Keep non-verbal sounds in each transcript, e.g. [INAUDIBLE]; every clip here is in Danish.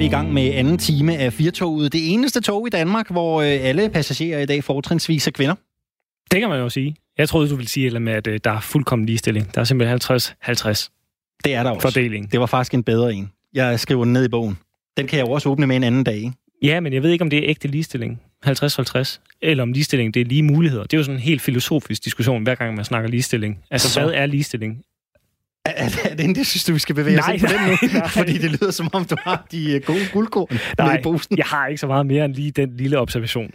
vi i gang med anden time af Firtoget. Det eneste tog i Danmark, hvor øh, alle passagerer i dag fortrinsvis er kvinder. Det kan man jo sige. Jeg troede, du ville sige eller med, at øh, der er fuldkommen ligestilling. Der er simpelthen 50-50 Det er der også. fordeling. Det var faktisk en bedre en. Jeg skriver den ned i bogen. Den kan jeg jo også åbne med en anden dag, ikke? Ja, men jeg ved ikke, om det er ægte ligestilling. 50-50. Eller om ligestilling, det er lige muligheder. Det er jo sådan en helt filosofisk diskussion, hver gang man snakker ligestilling. Altså, Så- så... hvad er ligestilling? Er, er, det det, synes du, vi skal bevæge Nej, os ind på den nu? nej, nej. Fordi det lyder som om, du har de øh, gode guldkorn med i posen. jeg har ikke så meget mere end lige den lille observation.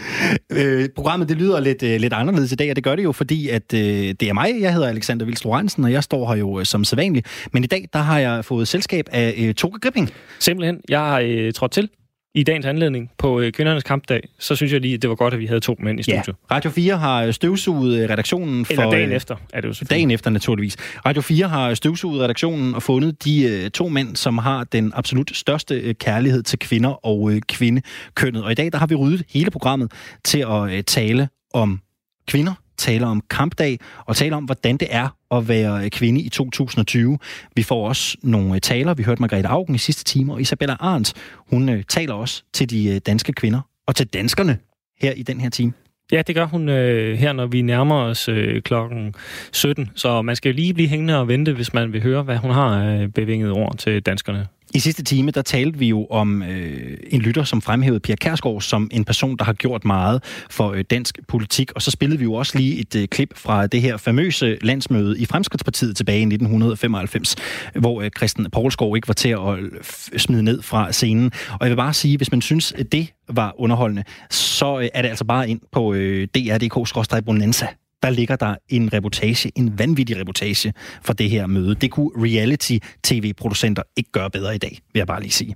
Øh, programmet det lyder lidt, øh, lidt anderledes i dag, og det gør det jo, fordi at øh, det er mig. Jeg hedder Alexander Vils Lorentzen, og jeg står her jo øh, som sædvanligt. Men i dag, der har jeg fået selskab af øh, Toge Gripping. Simpelthen, jeg har øh, trådt til i dagens anledning på øh, kvindernes kampdag. Så synes jeg lige, det var godt, at vi havde to mænd i studiet. Radio 4 har støvsuget øh, redaktionen for... Eller dagen øh, efter, er det jo. Dagen efter, naturligvis. Radio 4 har støvsuget redaktionen og fundet de øh, to mænd, som har den absolut største øh, kærlighed til kvinder og øh, kvindekønnet. Og i dag, der har vi ryddet hele programmet til at øh, tale om kvinder, tale om kampdag og tale om, hvordan det er at være øh, kvinde i 2020. Vi får også nogle øh, taler. Vi hørte Margrethe Augen i sidste time, og Isabella Arndt, hun øh, taler også til de danske kvinder og til danskerne her i den her time. Ja, det gør hun øh, her, når vi nærmer os øh, klokken 17. Så man skal lige blive hængende og vente, hvis man vil høre, hvad hun har øh, bevinget ord til danskerne. I sidste time, der talte vi jo om øh, en lytter, som fremhævede Pia Kærsgaard som en person, der har gjort meget for øh, dansk politik. Og så spillede vi jo også lige et øh, klip fra det her famøse landsmøde i Fremskridtspartiet tilbage i 1995, hvor øh, Christian Poulsgaard ikke var til at øh, smide ned fra scenen. Og jeg vil bare sige, hvis man synes, at det var underholdende, så øh, er det altså bare ind på øh, dr.dk-bonanza der ligger der en reportage, en vanvittig reportage for det her møde. Det kunne reality-tv-producenter ikke gøre bedre i dag, vil jeg bare lige sige.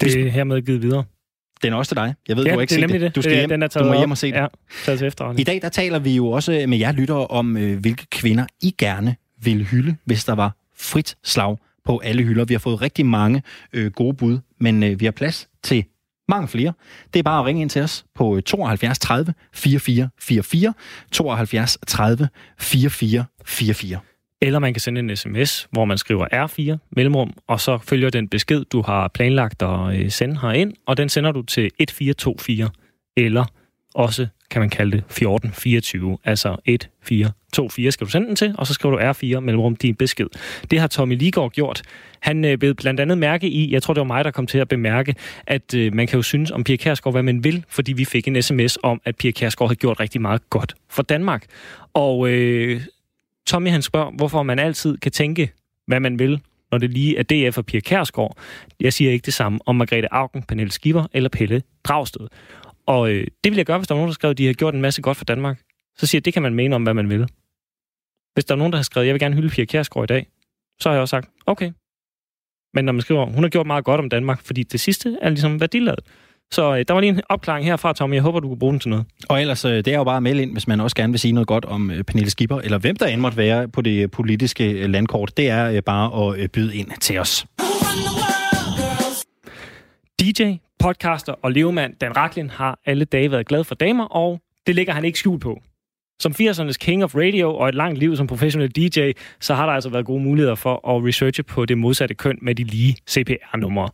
Det er hermed givet videre. Den er også til dig. Jeg ved, ja, du har ikke det er set det. det. Du skal er- hjem, den er du taget må op. hjem og se det. Ja, taget til efterretning. I dag der taler vi jo også med jer lyttere om, øh, hvilke kvinder I gerne vil hylde, hvis der var frit slag på alle hylder. Vi har fået rigtig mange øh, gode bud, men øh, vi har plads til mange flere. Det er bare at ringe ind til os på 72 30 44 44, 72 30 44 44. Eller man kan sende en sms, hvor man skriver R4 mellemrum, og så følger den besked, du har planlagt at øh, sende herind, og den sender du til 1424, eller også kan man kalde det 1424, altså 1424 skal du sende den til, og så skriver du R4 mellemrum din besked. Det har Tommy Ligård gjort. Han øh, blev blandt andet mærke i, jeg tror det var mig, der kom til at bemærke, at øh, man kan jo synes om Pia Kærsgaard, hvad man vil, fordi vi fik en sms om, at Pia Kærsgaard havde gjort rigtig meget godt for Danmark. Og øh, Tommy han spørger, hvorfor man altid kan tænke, hvad man vil, når det lige er DF og Pia Kærsgaard. Jeg siger ikke det samme om Margrethe Augen, Pernille Skipper eller Pelle Dragsted. Og øh, det vil jeg gøre, hvis der er nogen, der har skrevet, at de har gjort en masse godt for Danmark. Så siger jeg, det kan man mene om, hvad man vil. Hvis der er nogen, der har skrevet, jeg vil gerne hylde Pia Kærsgaard i dag, så har jeg også sagt, okay. Men når man skriver, hun har gjort meget godt om Danmark, fordi det sidste er ligesom værdiladet. Så øh, der var lige en opklaring herfra, Tommy. Jeg håber, du kunne bruge den til noget. Og ellers, øh, det er jo bare at melde ind, hvis man også gerne vil sige noget godt om øh, Pernille Skipper, eller hvem der end måtte være på det politiske øh, landkort. Det er øh, bare at øh, byde ind til os. DJ, podcaster og levemand Dan Raklin har alle dage været glad for damer, og det ligger han ikke skjult på. Som 80'ernes king of radio og et langt liv som professionel DJ, så har der altså været gode muligheder for at researche på det modsatte køn med de lige CPR-numre.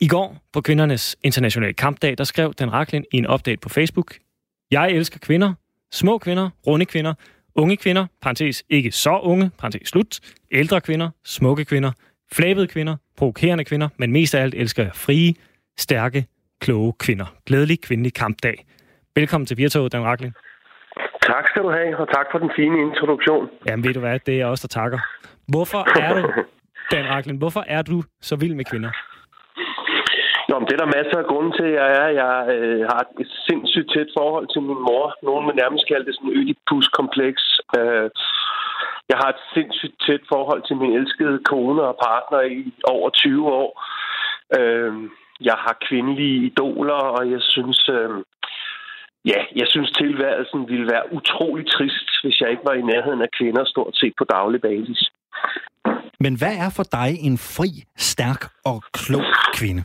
I går på kvindernes internationale kampdag, der skrev Dan Raklin i en update på Facebook, Jeg elsker kvinder, små kvinder, runde kvinder, unge kvinder, parentes ikke så unge, parentes slut, ældre kvinder, smukke kvinder, flabede kvinder, provokerende kvinder, men mest af alt elsker jeg frie, stærke, kloge kvinder. Glædelig kvindelig kampdag. Velkommen til Virtoget, Dan Raklin. Tak skal du have, og tak for den fine introduktion. Jamen ved du hvad, det er også der takker. Hvorfor er du, [LAUGHS] Dan Raklin, hvorfor er du så vild med kvinder? Nå, men det er der masser af grunde til, jeg er. Jeg øh, har et sindssygt tæt forhold til min mor. Nogen vil nærmest kalde det sådan en Ødipus-kompleks. Øh, jeg har et sindssygt tæt forhold til min elskede kone og partner i over 20 år. Øh, jeg har kvindelige idoler, og jeg synes... Øh, Ja, jeg synes tilværelsen ville være utrolig trist, hvis jeg ikke var i nærheden af kvinder stort set på daglig basis. Men hvad er for dig en fri, stærk og klog kvinde?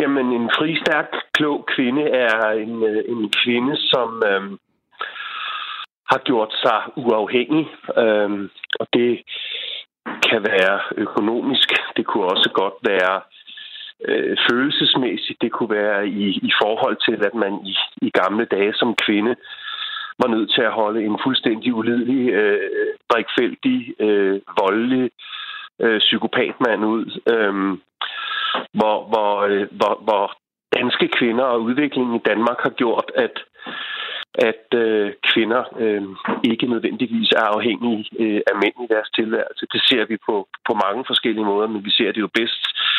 Jamen, en fri, stærk, klog kvinde er en, øh, en kvinde, som øhm, har gjort sig uafhængig. Øhm, og det kan være økonomisk. Det kunne også godt være øh, Øh, følelsesmæssigt. Det kunne være i, i forhold til, at man i, i gamle dage som kvinde var nødt til at holde en fuldstændig ulidelig, øh, drikfældig, øh, voldelig øh, psykopatmand ud, øh, hvor, hvor, øh, hvor, hvor danske kvinder og udviklingen i Danmark har gjort, at at øh, kvinder øh, ikke nødvendigvis er afhængige øh, af mænd i deres tilværelse. Det ser vi på, på mange forskellige måder, men vi ser det jo bedst øh,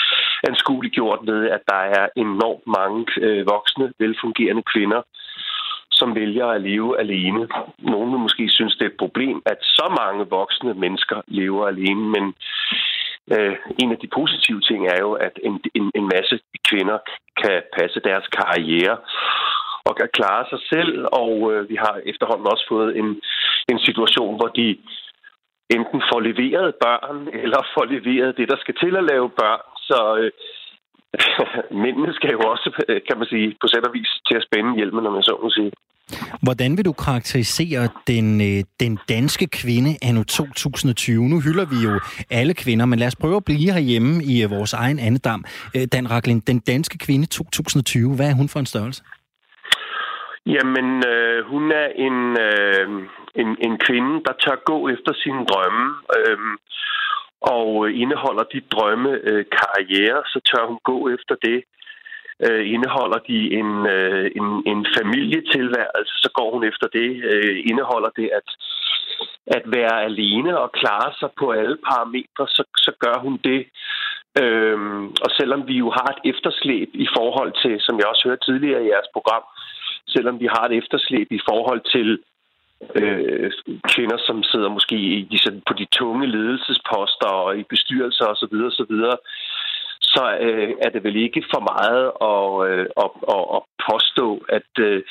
gjort ved, at der er enormt mange øh, voksne, velfungerende kvinder, som vælger at leve alene. Nogle vil måske synes, det er et problem, at så mange voksne mennesker lever alene, men øh, en af de positive ting er jo, at en, en, en masse kvinder kan passe deres karriere og kan klare sig selv, og øh, vi har efterhånden også fået en, en situation, hvor de enten får leveret børn, eller får leveret det, der skal til at lave børn. Så øh, [LAUGHS] mændene skal jo også, kan man sige, på sæt og vis til at spænde hjelmen, når man så må sige. Hvordan vil du karakterisere den, øh, den danske kvinde anno 2020? Nu hylder vi jo alle kvinder, men lad os prøve at blive herhjemme i øh, vores egen andedam. Øh, Dan Raklin, den danske kvinde 2020, hvad er hun for en størrelse? Jamen, øh, hun er en, øh, en, en kvinde, der tør gå efter sine drømme. Øh, og øh, indeholder de drømme øh, karriere, så tør hun gå efter det. Øh, indeholder de en, øh, en, en familietilværelse, så går hun efter det. Øh, indeholder det at, at være alene og klare sig på alle parametre, så, så gør hun det. Øhm, og selvom vi jo har et efterslæb i forhold til, som jeg også hørte tidligere i jeres program, selvom vi har et efterslæb i forhold til øh, kvinder, som sidder måske i, de, på de tunge ledelsesposter og i bestyrelser osv., så, videre, så øh, er det vel ikke for meget at, øh, at, at, at påstå, at, øh,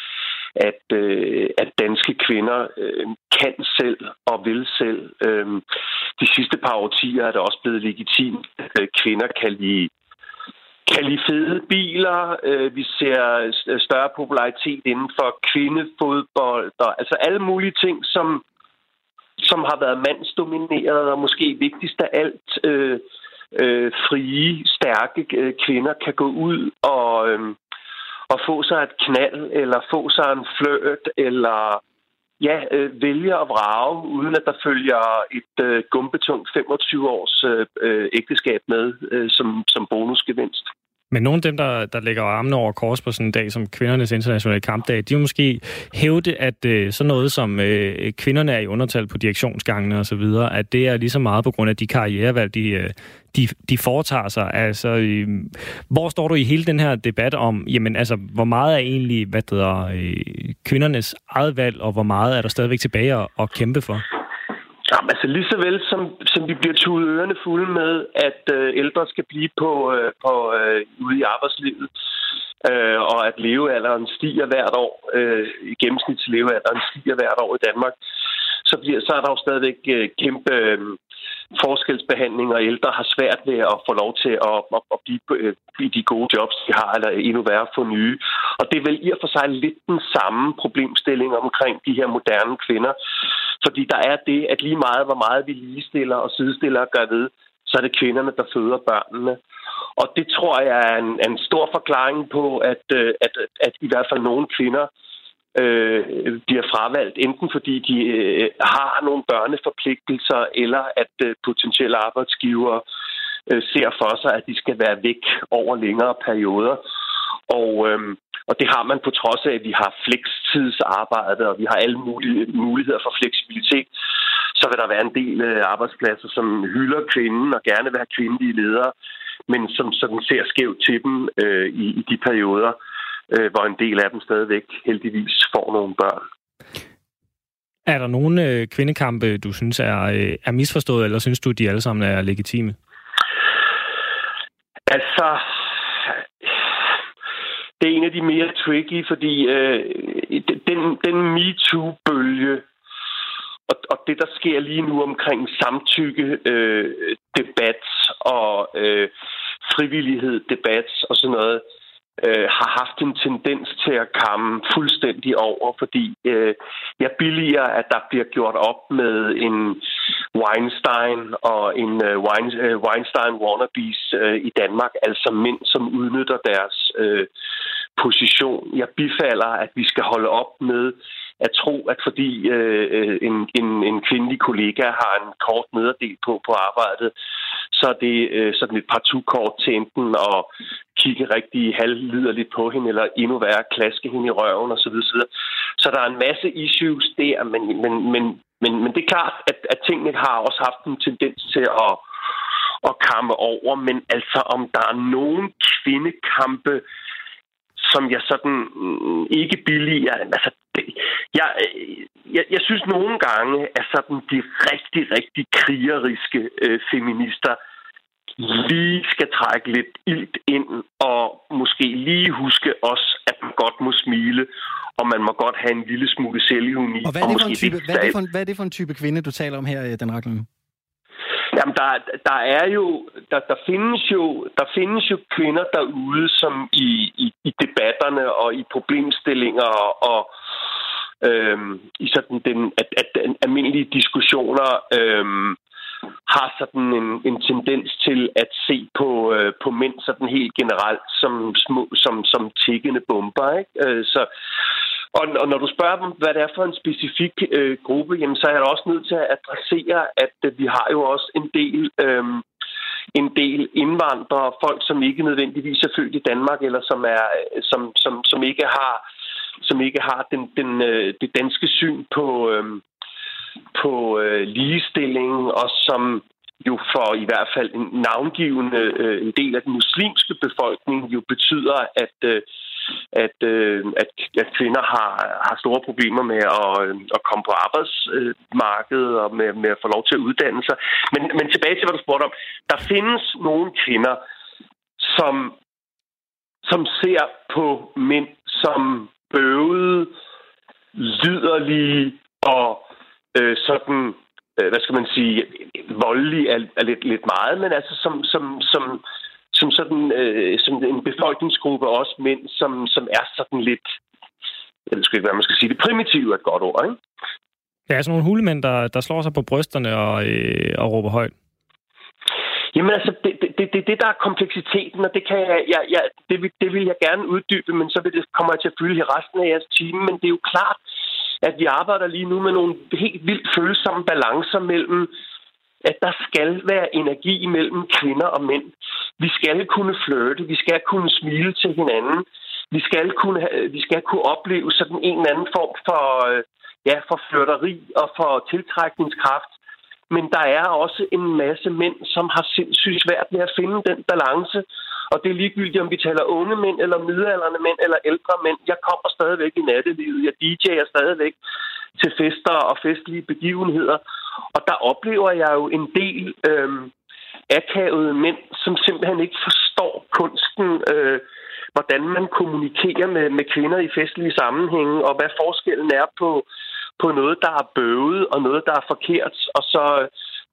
at, øh, at danske kvinder øh, kan selv og vil selv. Øh, de sidste par årtier er det også blevet legitimt, at øh, kvinder kan lide kan lide fede biler. Øh, vi ser større popularitet inden for kvindefodbold. Og, altså alle mulige ting, som, som har været mandsdomineret, og måske vigtigst af alt, øh, øh, frie, stærke øh, kvinder kan gå ud og, øh, og få sig et knald, eller få sig en flørt, eller ja, øh, vælge at vrage, uden at der følger et øh, gumbetungt 25 års øh, øh, ægteskab med øh, som, som bonusgevinst. Men nogle af dem, der, der lægger armene over kors på sådan en dag som kvindernes internationale kampdag, de vil måske hævde, at øh, sådan noget som øh, kvinderne er i undertal på direktionsgangene og så videre, at det er lige så meget på grund af de karrierevalg, de, øh, de, de foretager sig. Altså, øh, hvor står du i hele den her debat om, jamen altså, hvor meget er egentlig, hvad det hedder, øh, kvindernes eget valg, og hvor meget er der stadigvæk tilbage at, at kæmpe for? Jamen, altså lige så vel som, som vi bliver tudet ørerne fulde med, at øh, ældre skal blive på, øh, på øh, ude i arbejdslivet, øh, og at levealderen stiger hvert år, øh, i gennemsnitslevealderen stiger hvert år i Danmark, så, bliver, så er der jo stadigvæk øh, kæmpe øh, forskelsbehandling, og ældre har svært ved at få lov til at, at, at blive øh, i de gode jobs, de har, eller endnu værre få nye. Og det er vel i og for sig lidt den samme problemstilling omkring de her moderne kvinder. Fordi der er det, at lige meget, hvor meget vi ligestiller og sidestiller og gør ved, så er det kvinderne, der føder børnene. Og det tror jeg er en, en stor forklaring på, at, øh, at, at i hvert fald nogle kvinder øh, Øh, bliver fravalgt, enten fordi de øh, har nogle børneforpligtelser, eller at øh, potentielle arbejdsgivere øh, ser for sig, at de skal være væk over længere perioder. Og, øh, og det har man på trods af, at vi har flekstidsarbejde, og vi har alle mulige muligheder for fleksibilitet. Så vil der være en del øh, arbejdspladser, som hylder kvinden og gerne vil have kvindelige ledere, men som sådan ser skævt til dem øh, i, i de perioder, øh, hvor en del af dem stadigvæk heldigvis får nogle børn. Er der nogle øh, kvindekampe, du synes er, øh, er misforstået, eller synes du, de alle sammen er legitime? Altså, det er en af de mere tricky, fordi øh, den, den MeToo-bølge, og, og det, der sker lige nu omkring samtykke, øh, debat og øh, frivillighed, debat og sådan noget, øh, har haft en tendens til at kamme fuldstændig over, fordi øh, jeg billiger, at der bliver gjort op med en Weinstein og en uh, Weinstein wannabes øh, i Danmark, altså mænd, som udnytter deres øh, position. Jeg bifalder, at vi skal holde op med at tro, at fordi øh, øh, en, en, en kvindelig kollega har en kort nederdel på på arbejdet, så er det øh, sådan et partout-kort til enten at kigge rigtig halvliderligt på hende, eller endnu værre, klaske hende i røven osv. Så, så der er en masse issues der, men, men, men, men, men det er klart, at, at tingene har også haft en tendens til at, at kamme over, men altså om der er nogen kvindekampe, som jeg sådan mm, ikke billiger. Altså, det, jeg, jeg, jeg synes nogle gange, at sådan de rigtig, rigtig krigeriske øh, feminister lige skal trække lidt ilt ind og måske lige huske os, at man godt må smile, og man må godt have en lille smule selvhjuni. Og hvad er, det for en type, hvad, er det for en, hvad er det for en type kvinde, du taler om her, Dan Racklund? Jamen, der, der er jo, der, der findes jo, der findes jo kvinder derude, som i, i, i debatterne og i problemstillinger og øhm, i sådan den, at, at den almindelige diskussioner øhm, har sådan en, en tendens til at se på, øh, på mænd sådan helt generelt som, små, som, som tikkende bomber. Ikke? Øh, så, og, og når du spørger dem, hvad det er for en specifik øh, gruppe, jamen, så er jeg også nødt til at adressere, at øh, vi har jo også en del... Øh, en del indvandrere, folk, som ikke nødvendigvis er født i Danmark, eller som er øh, som, som, som ikke har som ikke har den, den, øh, det danske syn på, øh, på øh, ligestilling, og som jo for i hvert fald en navngivende øh, en del af den muslimske befolkning jo betyder, at øh, at, øh, at, at kvinder har, har store problemer med at, øh, at komme på arbejdsmarkedet og med, med at få lov til at uddanne sig. Men, men tilbage til, hvad du spurgte om. Der findes nogle kvinder, som, som ser på mænd som bøvede, liderlige og øh, sådan, øh, hvad skal man sige, voldelige er, er lidt, lidt meget, men altså som, som, som, som sådan øh, som en befolkningsgruppe, også mænd, som, som er sådan lidt, jeg ved ikke, hvad man skal sige, det primitive er et godt ord, ikke? Er sådan nogle hulemænd, der, der slår sig på brysterne og, øh, og råber højt. Jamen altså, det, det, det, det der er kompleksiteten, og det, kan jeg, jeg, jeg, det, vil, det vil jeg gerne uddybe, men så vil det, kommer jeg til at fylde i resten af jeres time. Men det er jo klart, at vi arbejder lige nu med nogle helt vildt følsomme balancer mellem at der skal være energi mellem kvinder og mænd. Vi skal kunne flirte, vi skal kunne smile til hinanden, vi skal kunne, vi skal kunne opleve sådan en eller anden form for, øh, ja, for flirteri og for tiltrækningskraft. Men der er også en masse mænd, som har sindssygt svært ved at finde den balance. Og det er ligegyldigt, om vi taler unge mænd, eller midalderne mænd, eller ældre mænd. Jeg kommer stadigvæk i nattelivet. Jeg DJ'er stadigvæk til fester og festlige begivenheder. Og der oplever jeg jo en del øh, akavede mænd, som simpelthen ikke forstår kunsten, øh, hvordan man kommunikerer med, med kvinder i festlige sammenhænge, og hvad forskellen er på, på noget, der er bøvet, og noget, der er forkert, og så øh,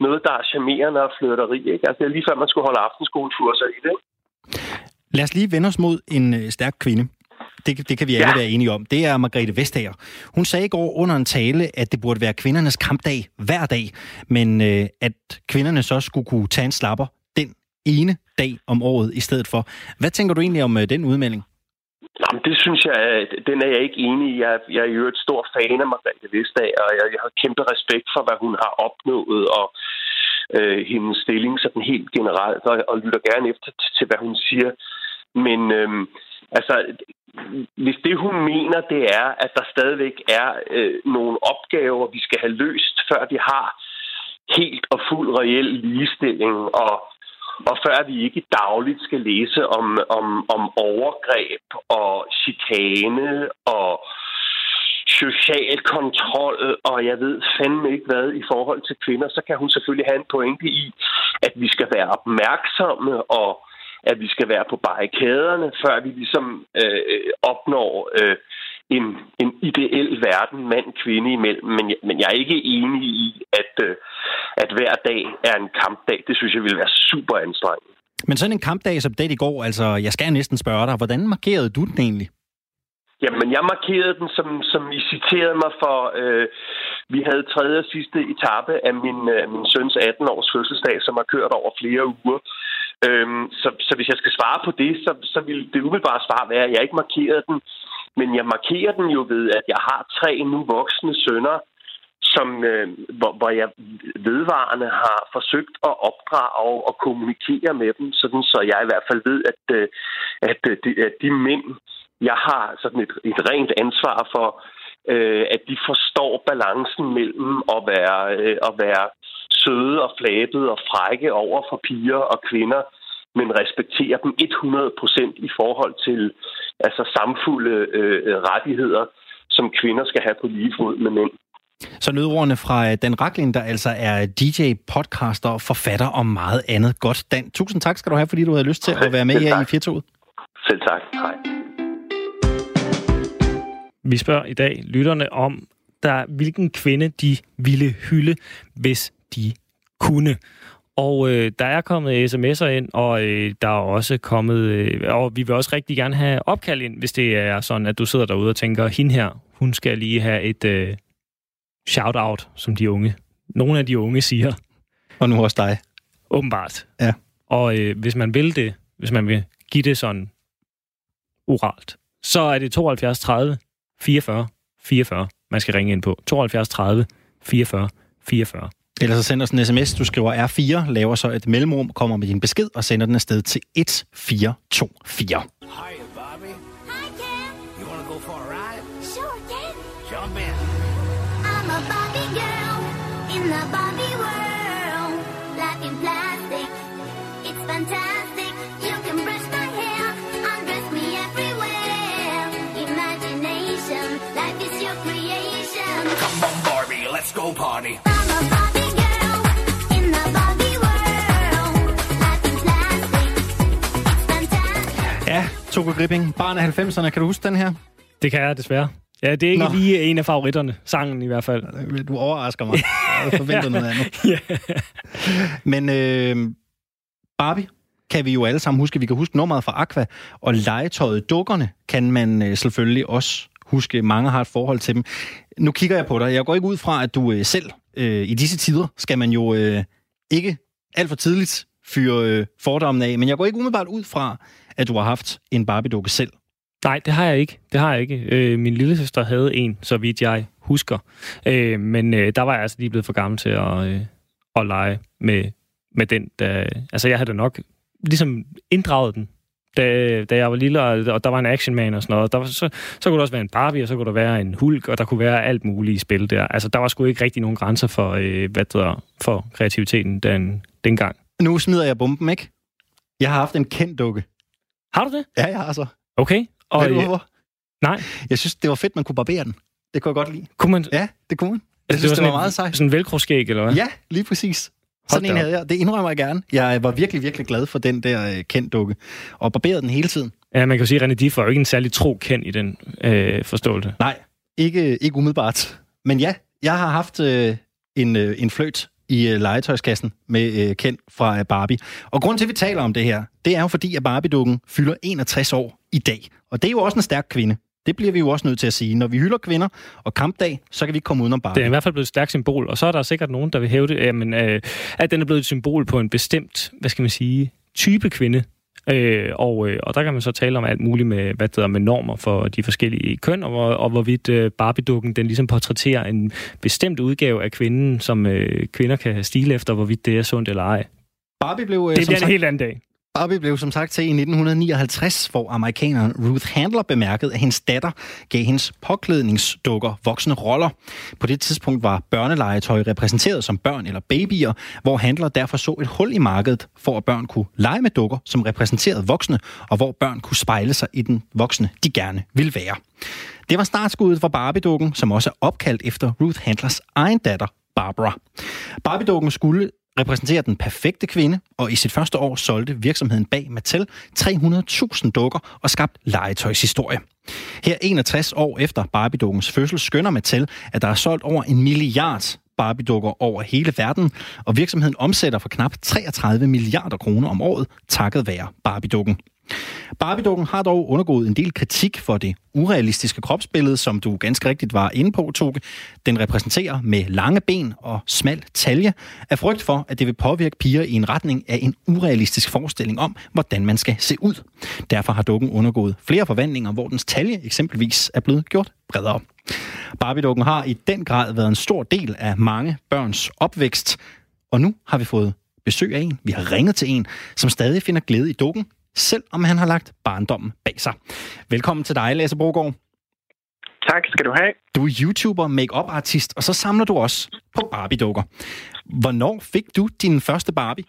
noget, der er charmerende og flirteri. Ikke? Altså, det er lige før, man skulle holde aftenskolekurser i det. Lad os lige vende os mod en øh, stærk kvinde det, det kan vi alle ja. være enige om, det er Margrethe Vestager. Hun sagde i går under en tale, at det burde være kvindernes kampdag hver dag, men øh, at kvinderne så skulle kunne tage en slapper den ene dag om året i stedet for. Hvad tænker du egentlig om øh, den udmelding? Jamen, det synes jeg, den er jeg ikke enig i. Jeg, jeg er jo et stor fan af Margrethe Vestager, og jeg, jeg har kæmpe respekt for, hvad hun har opnået, og øh, hendes stilling sådan helt generelt, og, og lytter gerne efter til, til hvad hun siger. Men øh, altså, hvis det hun mener, det er, at der stadigvæk er øh, nogle opgaver, vi skal have løst, før vi har helt og fuld reel ligestilling, og, og før vi ikke dagligt skal læse om, om, om overgreb og chikane og social kontrol, og jeg ved fandme ikke hvad i forhold til kvinder, så kan hun selvfølgelig have en pointe i, at vi skal være opmærksomme og at vi skal være på barrikaderne, før vi ligesom øh, opnår øh, en, en ideel verden mand-kvinde imellem. Men, men jeg er ikke enig i, at, øh, at hver dag er en kampdag. Det synes jeg ville være super anstrengende. Men sådan en kampdag som det i går, altså jeg skal næsten spørge dig, hvordan markerede du den egentlig? Jamen, jeg markerede den, som, som I citerede mig for, øh, Vi havde tredje og sidste etape af min, øh, min søns 18-års fødselsdag, som har kørt over flere uger. Øhm, så, så hvis jeg skal svare på det, så, så vil det umiddelbare svar være, at jeg ikke markerede den. Men jeg markerer den jo ved, at jeg har tre nu voksne sønner, som, øh, hvor, hvor jeg vedvarende har forsøgt at opdrage og, og kommunikere med dem, sådan så jeg i hvert fald ved, at, øh, at, øh, de, at de mænd, jeg har sådan et, et rent ansvar for, øh, at de forstår balancen mellem at være, øh, at være søde og flabede og frække over for piger og kvinder, men respekterer dem 100% i forhold til altså samfulde øh, rettigheder, som kvinder skal have på lige fod med mænd. Så nødordene fra øh, Dan Raklin, der altså er DJ, podcaster, forfatter og meget andet godt. Dan, tusind tak skal du have, fordi du havde lyst til at være med her i Firtoget. Selv tak. Hej. Vi spørger i dag lytterne om, der, hvilken kvinde de ville hylde, hvis de kunne. Og øh, der er kommet sms'er ind, og øh, der er også kommet, øh, og vi vil også rigtig gerne have opkald ind, hvis det er sådan, at du sidder derude og tænker, hende her, hun skal lige have et øh, shout-out, som de unge, nogle af de unge siger. Og nu også dig. Åbenbart. Ja. Og øh, hvis man vil det, hvis man vil give det sådan oralt, så er det 72 30 44 44, man skal ringe ind på. 72 30 44 44. Eller så sender sådan en sms, du skriver R4, laver så et mellemrum, kommer med din besked og sender den afsted til 1424. Hi, Bobby. Hi, Ken. You want to go for a ride? Sure, Ken. Jump in. I'm a Barbie girl in the Barbie world. Life in plastic, it's fantastic. You can brush my hair, undress me everywhere. Imagination, life is your creation. Come on, Barbie, let's go party. Toko Gripping, barn af 90'erne. Kan du huske den her? Det kan jeg desværre. Ja, det er ikke Nå. lige en af favoritterne. Sangen i hvert fald. Du overrasker mig. Jeg havde forventet [LAUGHS] noget andet. [LAUGHS] Ja. Men øh, Barbie kan vi jo alle sammen huske. Vi kan huske nummeret fra Aqua, og legetøjet Dukkerne kan man øh, selvfølgelig også huske. Mange har et forhold til dem. Nu kigger jeg på dig. Jeg går ikke ud fra, at du øh, selv øh, i disse tider skal man jo øh, ikke alt for tidligt fyre øh, fordommen af, men jeg går ikke umiddelbart ud fra, at du har haft en Barbie-dukke selv. Nej, det har jeg ikke. Det har jeg ikke. Øh, min lille søster havde en, så vidt jeg husker. Øh, men øh, der var jeg altså lige blevet for gammel til at, øh, at lege med, med den. Da, altså, jeg havde da nok ligesom inddraget den, da, da jeg var lille, og, og der var en Action Man og sådan noget. Der var, så, så kunne der også være en Barbie, og så kunne der være en Hulk, og der kunne være alt muligt i spil der. Altså, der var sgu ikke rigtig nogen grænser for, øh, hvad det hedder, for kreativiteten den, dengang. Nu smider jeg bomben, ikke? Jeg har haft en kendt dukke. Har du det? Ja, jeg har så. Okay. Og, Ved du øh, hvorfor? nej, Jeg synes, det var fedt, man kunne barbere den. Det kunne jeg godt lide. kunne man... Ja, det kunne man. Jeg synes, det var, meget sejt. Sådan en velcro-skæg, eller hvad? Ja, lige præcis. Sådan da en havde jeg. Det indrømmer jeg gerne. Jeg var virkelig, virkelig glad for den der øh, kendt dukke. Og barberede den hele tiden. Ja, man kan jo sige, at René Diff var jo ikke en særlig tro kendt i den øh, forståelse. Nej, ikke, ikke umiddelbart. Men ja, jeg har haft øh, en, øh, en fløjt i øh, legetøjskassen med øh, Ken fra øh, Barbie. Og grunden til, at vi taler om det her, det er jo fordi, at Barbie-dukken fylder 61 år i dag. Og det er jo også en stærk kvinde. Det bliver vi jo også nødt til at sige. Når vi hylder kvinder og kampdag, så kan vi ikke komme udenom Barbie. Det er i hvert fald blevet et stærkt symbol, og så er der sikkert nogen, der vil hæve det, jamen, øh, at den er blevet et symbol på en bestemt, hvad skal man sige, type kvinde. Øh, og, øh, og der kan man så tale om alt muligt med, hvad hedder, med normer for de forskellige køn, og, hvor, og hvorvidt øh, Barbie-dukken den ligesom portrætterer en bestemt udgave af kvinden, som øh, kvinder kan stile efter, hvorvidt det er sundt eller ej. Barbie blev, øh, Det som bliver en sagt, helt anden dag. Barbie blev som sagt til i 1959, hvor amerikaneren Ruth Handler bemærkede, at hendes datter gav hendes påklædningsdukker voksne roller. På det tidspunkt var børnelegetøj repræsenteret som børn eller babyer, hvor Handler derfor så et hul i markedet, for at børn kunne lege med dukker, som repræsenterede voksne, og hvor børn kunne spejle sig i den voksne, de gerne ville være. Det var startskuddet for Barbie-dukken, som også er opkaldt efter Ruth Handlers egen datter, Barbara. Barbie-dukken skulle repræsenterer den perfekte kvinde, og i sit første år solgte virksomheden bag Mattel 300.000 dukker og skabt legetøjshistorie. Her 61 år efter Barbie-dukkens fødsel skønner Mattel, at der er solgt over en milliard Barbie-dukker over hele verden, og virksomheden omsætter for knap 33 milliarder kroner om året, takket være Barbie-dukken. Barbie-dukken har dog undergået en del kritik for det urealistiske kropsbillede, som du ganske rigtigt var inde på, Toge. Den repræsenterer med lange ben og smal talje af frygt for, at det vil påvirke piger i en retning af en urealistisk forestilling om, hvordan man skal se ud. Derfor har dukken undergået flere forvandlinger, hvor dens talje eksempelvis er blevet gjort bredere. Barbie-dukken har i den grad været en stor del af mange børns opvækst, og nu har vi fået besøg af en, vi har ringet til en, som stadig finder glæde i dukken, selv om han har lagt barndommen bag sig. Velkommen til dig, Lasse Brogaard. Tak skal du have. Du er YouTuber, make artist og så samler du også på Barbie-dukker. Hvornår fik du din første Barbie?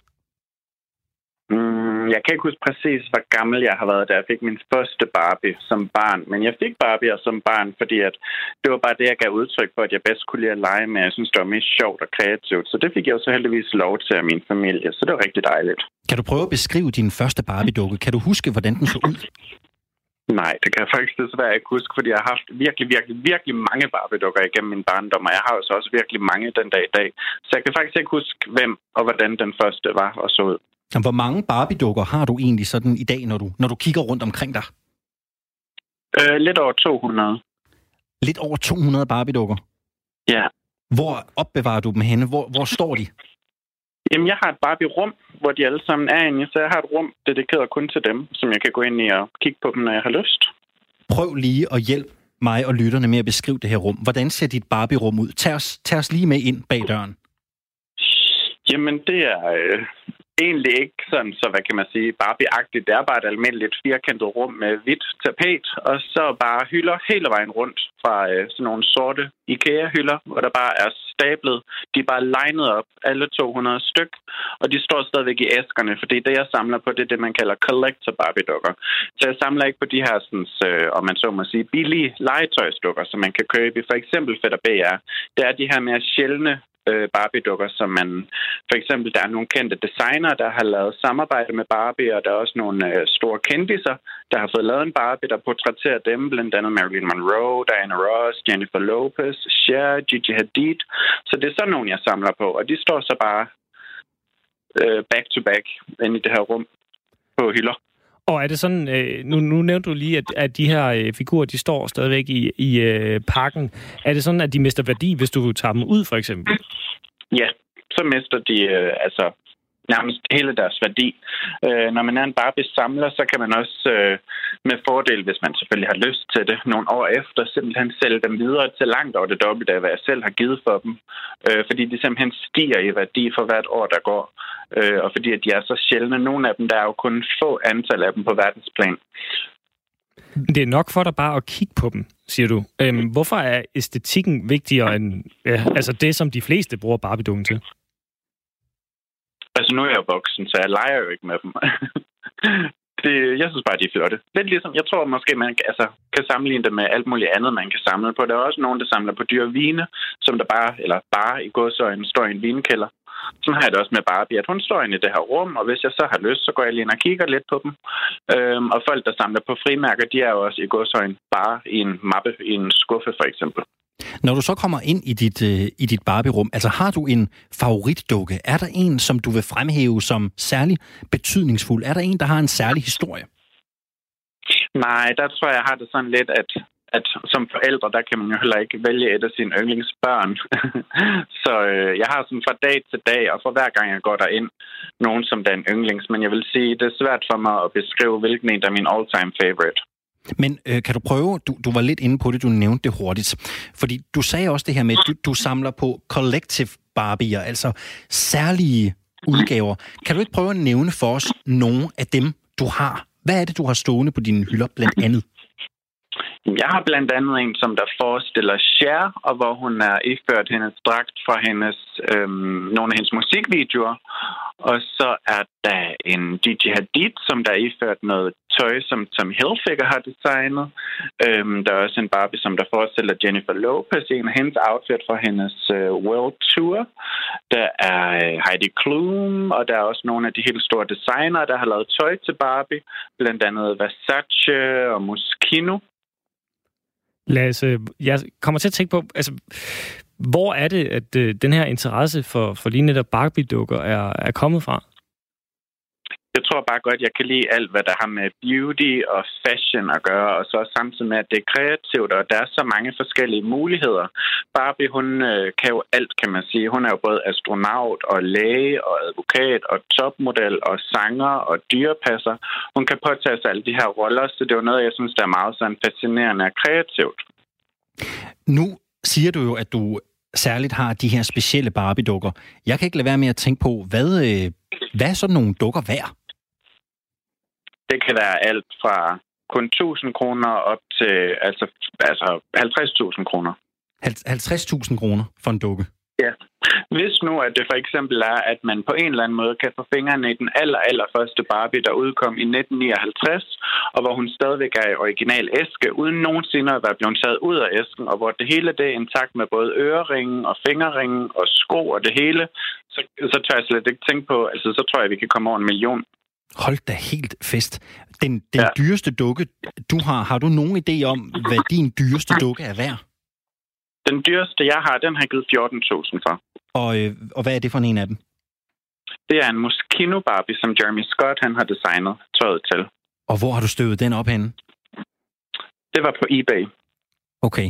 Mm, jeg kan ikke huske præcis, hvor gammel jeg har været, da jeg fik min første Barbie som barn. Men jeg fik Barbie som barn, fordi at det var bare det, jeg gav udtryk for, at jeg bedst kunne lide at lege med. Jeg synes, det var mest sjovt og kreativt. Så det fik jeg jo så heldigvis lov til af min familie. Så det var rigtig dejligt. Kan du prøve at beskrive din første Barbie-dukke? Kan du huske, hvordan den så ud? Nej, det kan jeg faktisk desværre ikke huske, fordi jeg har haft virkelig, virkelig, virkelig mange Barbie-dukker igennem min barndom, og jeg har jo så også virkelig mange den dag i dag. Så jeg kan faktisk ikke huske, hvem og hvordan den første var og så ud. Hvor mange Barbie-dukker har du egentlig sådan i dag, når du, når du kigger rundt omkring dig? Øh, lidt over 200. Lidt over 200 Barbie-dukker. Ja. Hvor opbevarer du dem henne? Hvor, hvor står de? Jamen, jeg har et Barbie-rum, hvor de alle sammen er inde, så jeg har et rum dedikeret kun til dem, som jeg kan gå ind i og kigge på dem, når jeg har lyst. Prøv lige at hjælpe mig og lytterne med at beskrive det her rum. Hvordan ser dit Barbie-rum ud? Tag os, tag os lige med ind bag døren. Jamen, det er øh, egentlig ikke sådan, så hvad kan man sige, barbieagtigt. Det er bare et almindeligt firkantet rum med hvidt tapet, og så bare hylder hele vejen rundt fra øh, sådan nogle sorte IKEA-hylder, hvor der bare er stablet. De er bare legnet op, alle 200 styk, og de står stadigvæk i æskerne, fordi det, jeg samler på, det er det, man kalder collector Barbie-dukker. Så jeg samler ikke på de her, sådan, øh, om man så må sige, billige legetøjsdukker, som man kan købe i for eksempel Fætter BR. Det er de her mere sjældne øh, Barbie-dukker, som man... For eksempel, der er nogle kendte designer, der har lavet samarbejde med Barbie, og der er også nogle øh, store kendiser, der har fået lavet en Barbie, der portrætterer dem, blandt andet Marilyn Monroe, Diana Ross, Jennifer Lopez, Cher, Gigi Hadid. Så det er sådan nogle, jeg samler på, og de står så bare øh, back to back inde i det her rum på hylder. Og er det sådan, øh, nu, nu nævnte du lige, at, at de her øh, figurer, de står stadigvæk i, i øh, pakken. Er det sådan, at de mister værdi, hvis du tager dem ud, for eksempel? Ja, så mister de øh, altså nærmest hele deres værdi. Øh, når man er en Barbie-samler, så kan man også øh, med fordel, hvis man selvfølgelig har lyst til det, nogle år efter simpelthen sælge dem videre til langt over det dobbelte af, hvad jeg selv har givet for dem. Øh, fordi de simpelthen stiger i værdi for hvert år, der går. Øh, og fordi at de er så sjældne. Nogle af dem, der er jo kun få antal af dem på verdensplan. Det er nok for dig bare at kigge på dem, siger du. Øhm, hvorfor er æstetikken vigtigere end ja, altså det, som de fleste bruger Barbie-dukken til? Altså, nu er jeg voksen, så jeg leger jo ikke med dem. [LAUGHS] det, jeg synes bare, de er flotte. Lidt ligesom, jeg tror måske, man kan, altså, kan sammenligne det med alt muligt andet, man kan samle på. Der er også nogen, der samler på dyre vine, som der bare, eller bare i godsøjne, står i en vinkælder. Sådan har jeg det også med Barbie, at hun står inde i det her rum, og hvis jeg så har lyst, så går jeg lige ind og kigger lidt på dem. Øhm, og folk, der samler på frimærker, de er jo også i godsøjne bare i en mappe, i en skuffe for eksempel. Når du så kommer ind i dit, øh, i dit Barbie-rum, altså har du en favoritdukke? Er der en, som du vil fremhæve som særlig betydningsfuld? Er der en, der har en særlig historie? Nej, der tror jeg, jeg har det sådan lidt, at, at som forældre, der kan man jo heller ikke vælge et af sine yndlingsbørn. [LAUGHS] så øh, jeg har sådan fra dag til dag, og for hver gang jeg går derind, nogen som den yndlings. Men jeg vil sige, det er svært for mig at beskrive, hvilken en der er min all-time favorite. Men øh, kan du prøve, du, du var lidt inde på det, du nævnte det hurtigt. Fordi du sagde også det her med, at du, du samler på collective Barbier, altså særlige udgaver. Kan du ikke prøve at nævne for os nogle af dem, du har? Hvad er det, du har stående på dine hylder blandt andet? Jeg har blandt andet en, som der forestiller Cher, og hvor hun er iført hendes dragt fra hendes, øhm, nogle af hendes musikvideoer. Og så er der en DJ Hadid, som der er iført noget tøj, som Tom Hilfiger har designet. Øhm, der er også en Barbie, som der forestiller Jennifer Lopez, en af hendes outfit fra hendes øh, World Tour. Der er øh, Heidi Klum, og der er også nogle af de helt store designere, der har lavet tøj til Barbie. Blandt andet Versace og Moschino. Lasse, øh, jeg kommer til at tænke på, altså, hvor er det, at øh, den her interesse for, for lige netop Barbie-dukker er, er kommet fra? Jeg tror bare godt, jeg kan lide alt, hvad der har med beauty og fashion at gøre, og så samtidig med, at det er kreativt, og der er så mange forskellige muligheder. Barbie, hun øh, kan jo alt, kan man sige. Hun er jo både astronaut og læge og advokat og topmodel og sanger og dyrepasser. Hun kan påtage sig alle de her roller, så det er jo noget, jeg synes, der er meget sådan fascinerende og kreativt. Nu siger du jo, at du særligt har de her specielle Barbie-dukker. Jeg kan ikke lade være med at tænke på, hvad, øh, hvad er sådan nogle dukker værd? Det kan være alt fra kun 1000 kroner op til altså, altså 50.000 kroner. Hal- 50.000 kroner for en dukke. Ja. Hvis nu, at det for eksempel er, at man på en eller anden måde kan få fingrene i den aller, aller første Barbie, der udkom i 1959, og hvor hun stadigvæk er i original æske, uden nogensinde at være blevet taget ud af æsken, og hvor det hele det er intakt med både øreringen og fingerringen og sko og det hele, så, så tør jeg slet ikke tænke på, altså så tror jeg, vi kan komme over en million. Hold da helt fest. Den, den ja. Dyreste dukke, du har, har du nogen idé om, hvad din dyreste dukke er værd? Den dyreste, jeg har, den har jeg givet 14.000 for. Og, øh, og hvad er det for en af dem? Det er en Moschino Barbie, som Jeremy Scott han har designet tøjet til. Og hvor har du støvet den op henne? Det var på eBay. Okay.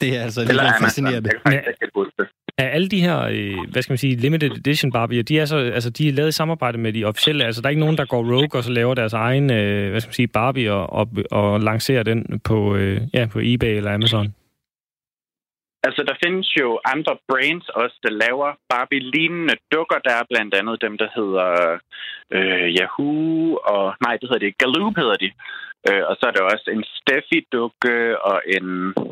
Det er altså lidt fascinerende. Jeg kan faktisk ikke huske det. Er alle de her, øh, hvad skal man sige, limited edition Barbie, de er, så, altså, de er lavet i samarbejde med de officielle? Altså, der er ikke nogen, der går rogue og så laver deres egen, øh, hvad skal man sige, Barbie og, og, og lancerer den på, øh, ja, på eBay eller Amazon? Altså, der findes jo andre brands også, der laver Barbie-lignende dukker. Der er blandt andet dem, der hedder øh, Yahoo, og nej, det hedder det, Galoop hedder de. Øh, og så er der også en Steffi-dukke og en,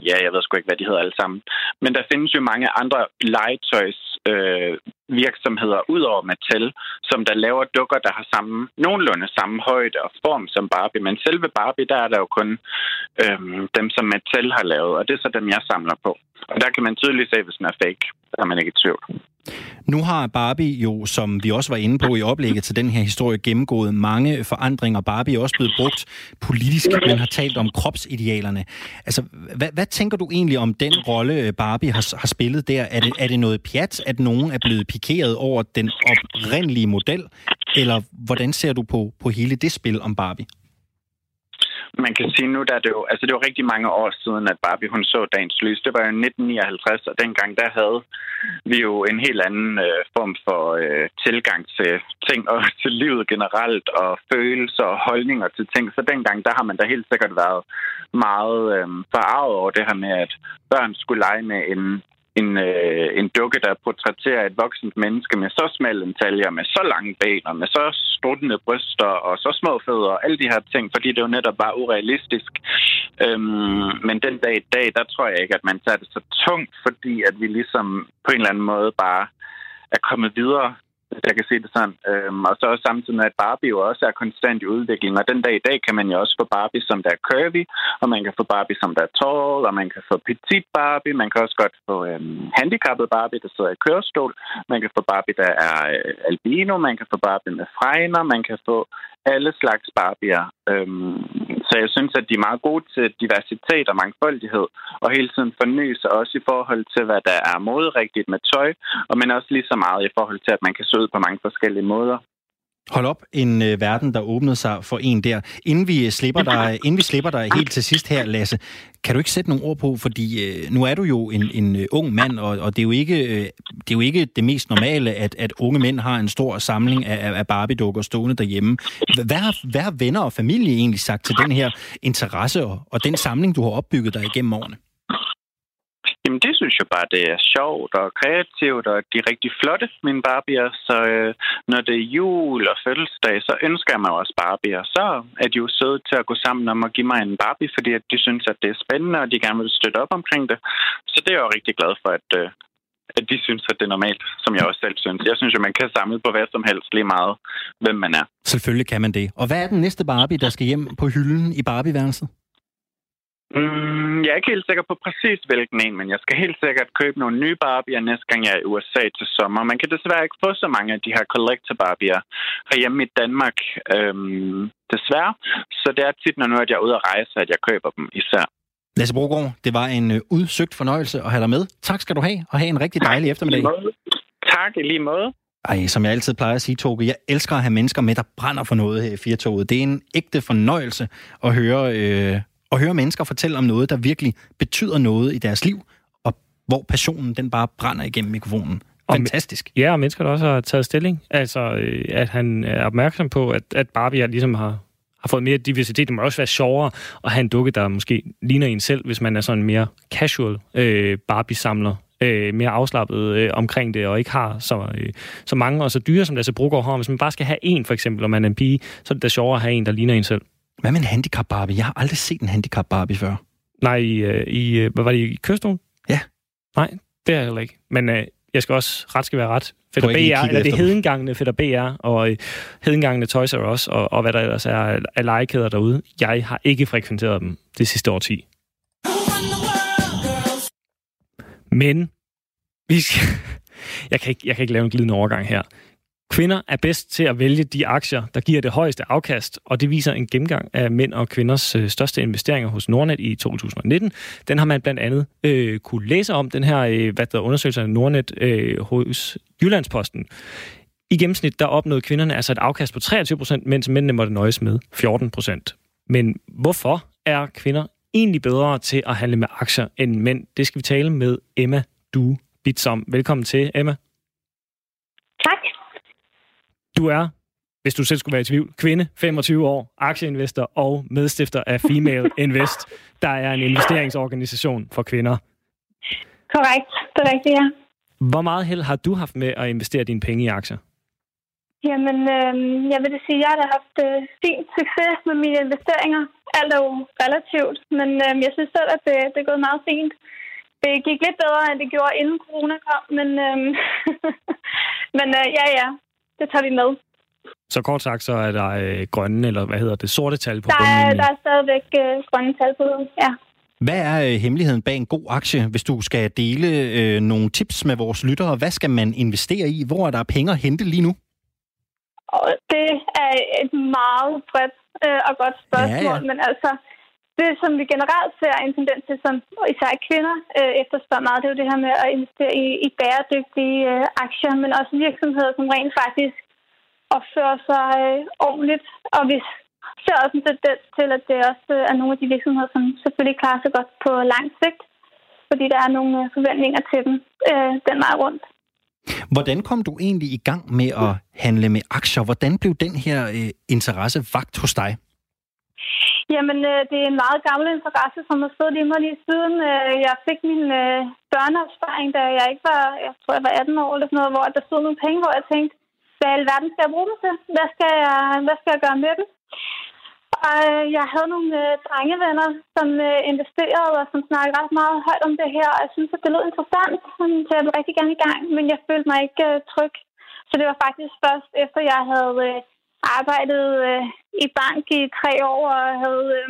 ja, jeg ved sgu ikke, hvad de hedder alle sammen. Men der findes jo mange andre legetøjs øh, virksomheder ud over Mattel, som der laver dukker, der har samme, nogenlunde samme højde og form som Barbie. Men selve Barbie, der er der jo kun øh, dem, som Mattel har lavet, og det er så dem, jeg samler på. Og der kan man tydeligt se, hvis den er fake. Der er man ikke i tvivl. Nu har Barbie jo, som vi også var inde på i oplægget til den her historie, gennemgået mange forandringer. Barbie er også blevet brugt politisk. Man har talt om kropsidealerne. Altså, hvad, hvad tænker du egentlig om den rolle, øh, Barbie har, har spillet der? Er det, er det noget pjat, at nogen er blevet pikeret over den oprindelige model? Eller hvordan ser du på, på hele det spil om Barbie? Man kan sige nu, der er det jo, altså det var rigtig mange år siden, at Barbie hun så dagens lys. Det var jo 1959, og dengang der havde vi jo en helt anden øh, form for øh, tilgang til ting og [LAUGHS] til livet generelt, og følelser og holdninger til ting. Så dengang, der har man da helt sikkert været meget øh, forarvet over det her med, at børn skulle lege med en en, øh, en dukke, der portrætterer et voksent menneske med så smalle en taljer, med så lange ben og med så struttende bryster og så små fødder og alle de her ting, fordi det jo netop bare urealistisk. Øhm, men den dag i dag, der tror jeg ikke, at man tager det så tungt, fordi at vi ligesom på en eller anden måde bare er kommet videre hvis jeg kan se det sådan. Øhm, og så også samtidig med, at Barbie jo også er konstant i udvikling. Og den dag i dag kan man jo også få Barbie, som der er curvy, og man kan få Barbie, som der er tall, og man kan få petit Barbie. Man kan også godt få øhm, handicappet Barbie, der sidder i kørestol. Man kan få Barbie, der er øh, albino. Man kan få Barbie med fregner. Man kan få alle slags Barbier. Øhm, så jeg synes, at de er meget gode til diversitet og mangfoldighed, og hele tiden forny sig også i forhold til, hvad der er moderigtigt med tøj, og men også lige så meget i forhold til, at man kan se ud på mange forskellige måder. Hold op, en øh, verden, der åbnede sig for en der. Inden vi, slipper dig, [LAUGHS] inden vi slipper dig helt til sidst her, Lasse, kan du ikke sætte nogle ord på, fordi øh, nu er du jo en, en øh, ung mand, og, og det, er jo ikke, øh, det er jo ikke det mest normale, at, at unge mænd har en stor samling af, af Barbie-dukker stående derhjemme. Hvad har, hvad har venner og familie egentlig sagt til den her interesse og, og den samling, du har opbygget dig igennem årene? Jamen, det synes jeg bare, det er sjovt og kreativt, og de er rigtig flotte, mine Barbier. Så øh, når det er jul og fødselsdag, så ønsker jeg mig også Barbier. Så er de jo søde til at gå sammen om at give mig en Barbie, fordi at de synes, at det er spændende, og de gerne vil støtte op omkring det. Så det er jeg jo rigtig glad for, at, øh, at de synes, at det er normalt, som jeg også selv synes. Jeg synes at man kan samle på hvad som helst lige meget, hvem man er. Selvfølgelig kan man det. Og hvad er den næste Barbie, der skal hjem på hylden i Barbieværelset? Mm, jeg er ikke helt sikker på præcis hvilken en, men jeg skal helt sikkert købe nogle nye Barbier næste gang jeg er i USA til sommer. Man kan desværre ikke få så mange af de her collector Barbier herhjemme i Danmark, øhm, desværre. Så det er tit, når nu at jeg er ude at rejse, at jeg køber dem især. Lasse Brogaard, det var en øh, udsøgt fornøjelse at have dig med. Tak skal du have, og have en rigtig dejlig eftermiddag. Tak i lige måde. Ej, som jeg altid plejer at sige, Toge, jeg elsker at have mennesker med, der brænder for noget her i Firtoget. Det er en ægte fornøjelse at høre, øh, at høre mennesker fortælle om noget, der virkelig betyder noget i deres liv, og hvor passionen den bare brænder igennem mikrofonen. Og- Fantastisk. Ja, og mennesker, der også har taget stilling. Altså, øh, at han er opmærksom på, at, at Barbie ligesom har, har fået mere diversitet. Det må også være sjovere at have en dukke, der måske ligner en selv, hvis man er sådan mere casual øh, Barbie-samler. Øh, mere afslappet øh, omkring det, og ikke har så, øh, så mange og så dyre, som Lasse Brogaard har. Hvis man bare skal have en, for eksempel, og man er en pige, så er det da sjovere at have en, der ligner en selv. Hvad med en handicap Barbie? Jeg har aldrig set en handicap Barbie før. Nej, i, øh, i øh, hvad var det, i kørestol? Ja. Nej, det er jeg heller ikke. Men øh, jeg skal også, ret skal være ret. Fætter BR, eller det hedengangende Fætter BR, og øh, hedengangende Toys R Us, og, og hvad der ellers er af- af legekæder derude. Jeg har ikke frekventeret dem det sidste årti. Men, vi skal, [LAUGHS] jeg, kan ikke, jeg kan ikke lave en glidende overgang her. Kvinder er bedst til at vælge de aktier, der giver det højeste afkast, og det viser en gennemgang af mænd og kvinders øh, største investeringer hos Nordnet i 2019. Den har man blandt andet øh, kunne læse om, den her øh, hvad der undersøgelse af Nordnet øh, hos Jyllandsposten. I gennemsnit der opnåede kvinderne altså et afkast på 23 procent, mens mændene måtte nøjes med 14 procent. Men hvorfor er kvinder egentlig bedre til at handle med aktier end mænd? Det skal vi tale med Emma Du Bitsom. Velkommen til, Emma. Du er, hvis du selv skulle være i tvivl, kvinde, 25 år, aktieinvestor og medstifter af Female [LAUGHS] Invest, der er en investeringsorganisation for kvinder. Korrekt. Det er rigtigt, ja. Hvor meget held har du haft med at investere dine penge i aktier? Jamen, øh, jeg vil da sige, at jeg har haft øh, fin succes med mine investeringer. Alt er jo relativt, men øh, jeg synes selv, at det, det er gået meget fint. Det gik lidt bedre, end det gjorde inden corona kom, men, øh, [LAUGHS] men øh, ja, ja, det tager vi med. Så kort sagt, så er der øh, grønne, eller hvad hedder det, sorte tal på Der er, der er stadigvæk øh, grønne tal på det, ja. Hvad er øh, hemmeligheden bag en god aktie, hvis du skal dele øh, nogle tips med vores lyttere? Hvad skal man investere i? Hvor er der penge at hente lige nu? Og det er et meget bredt øh, og godt spørgsmål, Ja, ja. men altså, det som vi generelt ser en tendens til, som især kvinder øh, efterspørger meget, det er jo det her med at investere i, i bæredygtige øh, aktier, men også virksomheder, som rent faktisk opfører sig øh, ordentligt. Og vi ser også en tendens til, at det også øh, er nogle af de virksomheder, som selvfølgelig klarer sig godt på lang sigt, fordi der er nogle øh, forventninger til dem øh, den vej rundt. Hvordan kom du egentlig i gang med at handle med aktier? Hvordan blev den her øh, interesse vagt hos dig? Jamen, øh, det er en meget gammel interesse, som har stået i mig lige siden. Øh, jeg fik min øh, børneopsparing, da jeg ikke var, jeg tror, jeg var 18 år eller sådan noget, hvor der stod nogle penge, hvor jeg tænkte, hvad i alverden skal jeg bruge dem til? Hvad skal jeg, hvad skal jeg gøre med dem? Og øh, jeg havde nogle øh, drengevenner, som øh, investerede og som snakkede ret meget højt om det her, og jeg synes, at det lød interessant, så jeg ville rigtig gerne i gang, men jeg følte mig ikke øh, tryg. Så det var faktisk først efter, jeg havde øh, arbejdet øh, i bank i tre år og havde øh,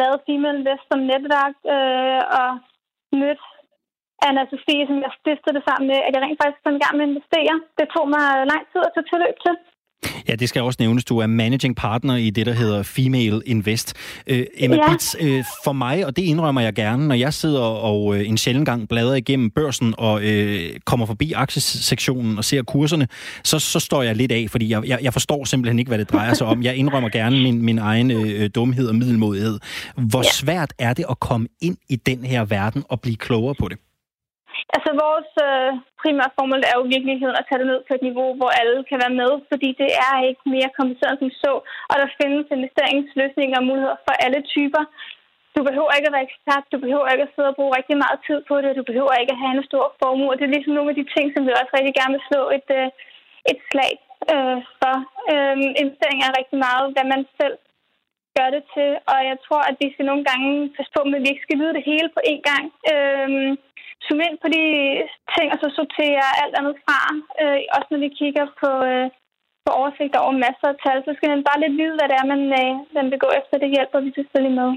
lavet Female Invest som netværk øh, og mødt Anna Sofie, som jeg stiftede det sammen med, at jeg rent faktisk kom i gang med at investere. Det tog mig lang tid at tage tilløb til. Ja, det skal også nævnes. Du er managing partner i det, der hedder Female Invest. Øh, Emma Ja. Bits, øh, for mig, og det indrømmer jeg gerne, når jeg sidder og øh, en sjældent gang bladrer igennem børsen og øh, kommer forbi aktiesektionen og ser kurserne, så, så står jeg lidt af, fordi jeg, jeg, jeg forstår simpelthen ikke, hvad det drejer sig om. Jeg indrømmer gerne min, min egen øh, dumhed og middelmodighed. Hvor Ja. svært er det at komme ind i den her verden og blive klogere på det? Altså, vores øh, primære formål er jo i virkeligheden at tage det ned på et niveau, hvor alle kan være med, fordi det er ikke mere kompliceret end så, og der findes investeringsløsninger og muligheder for alle typer. Du behøver ikke at være ekspert, du behøver ikke at sidde og bruge rigtig meget tid på det, du behøver ikke at have en stor formue. Det er ligesom nogle af de ting, som vi også rigtig gerne vil slå et, øh, et slag øh, for. Øh, investering er rigtig meget, hvad man selv gør det til, og jeg tror, at vi skal nogle gange passe på med, at vi ikke skal vide det hele på én gang. Øh, zoom ind på de ting, og så sortere alt andet fra. Øh, også når vi kigger på, øh, på oversigt over masser af tal, så skal man bare lidt vide, hvad det er, man, øh, man vil gå efter. Det hjælper vi selvfølgelig med.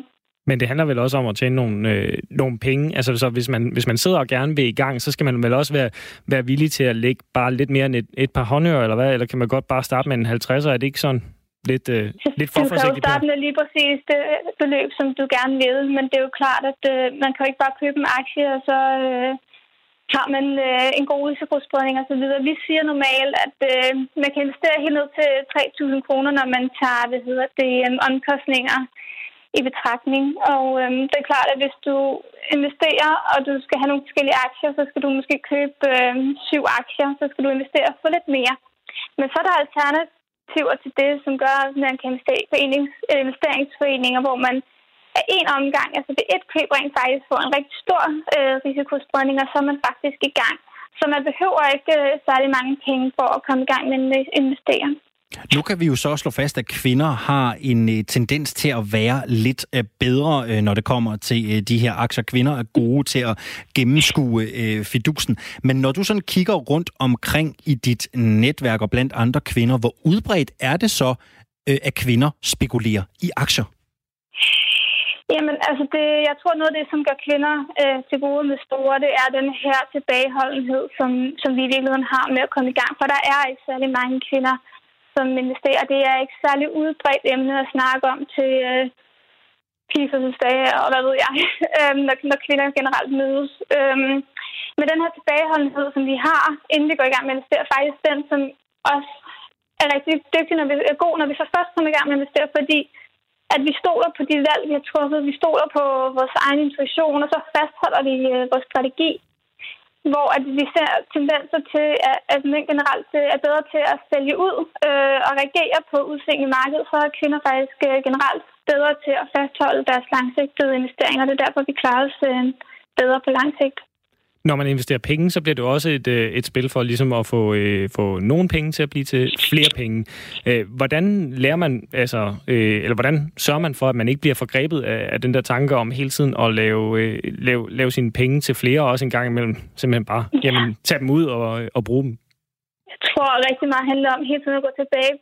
Men det handler vel også om at tjene nogle, øh, nogle penge. Altså, så hvis man, hvis man sidder og gerne vil i gang, så skal man vel også være, være villig til at lægge bare lidt mere end et, et par håndører, eller hvad? Eller kan man godt bare starte med en 50'er? Er det ikke sådan lidt, øh, lidt for Du kan jo starte med lige præcis det beløb, som du gerne vil, men det er jo klart, at øh, man kan jo ikke bare købe en aktie, og så, øh, har man øh, en god risikospredning osv. Vi siger normalt, at øh, man kan investere helt ned til 3.000 kroner, når man tager hvad hedder det, øh, omkostninger i betragtning. Og øh, det er klart, at hvis du investerer, og du skal have nogle forskellige aktier, så skal du måske købe øh, syv aktier, så skal du investere for lidt mere. Men så er der initiativer til det, som gør, at man kan investere i forenings- investeringsforeninger, hvor man af en omgang, altså det et køb rent faktisk får en rigtig stor øh, risikospredning, og så er man faktisk i gang. Så man behøver ikke øh, særlig mange penge for at komme i gang med at investere. Nu kan vi jo så slå fast, at kvinder har en øh, tendens til at være lidt øh, bedre, øh, når det kommer til de her aktier. Kvinder er gode til at gennemskue fidusen. Men når du sådan kigger rundt omkring i dit netværk og blandt andre kvinder, hvor udbredt er det så, at kvinder spekulerer i aktier? Jamen, altså det, jeg tror noget af det, som gør kvinder øh, til gode med store, det er den her tilbageholdenhed, som, som vi i virkeligheden har med at komme i gang. For der er ikke særlig mange kvinder, som investerer. Det er ikke særlig udbredt emne at snakke om til øh, pigefødselsdage og hvad ved jeg, [LAUGHS] øh, når, når kvinder generelt mødes. Øh, men den her tilbageholdenhed, som vi har, inden vi går i gang med at investere, er faktisk den, som også er rigtig dygtig, når vi er god, når vi så først kommer i gang med at investere, fordi at vi stoler på de valg, vi har truffet. Vi stoler på vores egen intuition, og så fastholder vi øh, vores strategi. Hvor at vi ser tendenser til, at, at mænd generelt øh, er bedre til at sælge ud øh, og reagere på udsving i markedet, så er kvinder faktisk øh, generelt bedre til at fastholde deres langsigtede investeringer. Det er derfor, vi klarer os øh, bedre på lang sigt når man investerer penge, så bliver det også et, øh, et spil for ligesom at få, øh, få nogle penge til at blive til flere penge. Øh, hvordan lærer man, altså, øh, eller hvordan sørger man for, at man ikke bliver forgrebet af, af den der tanke om hele tiden at lave, øh, lave, lave sine penge til flere, og også en gang imellem simpelthen bare ja. jamen, tage dem ud og, og bruge dem? Jeg tror rigtig meget handler om hele tiden at gå tilbage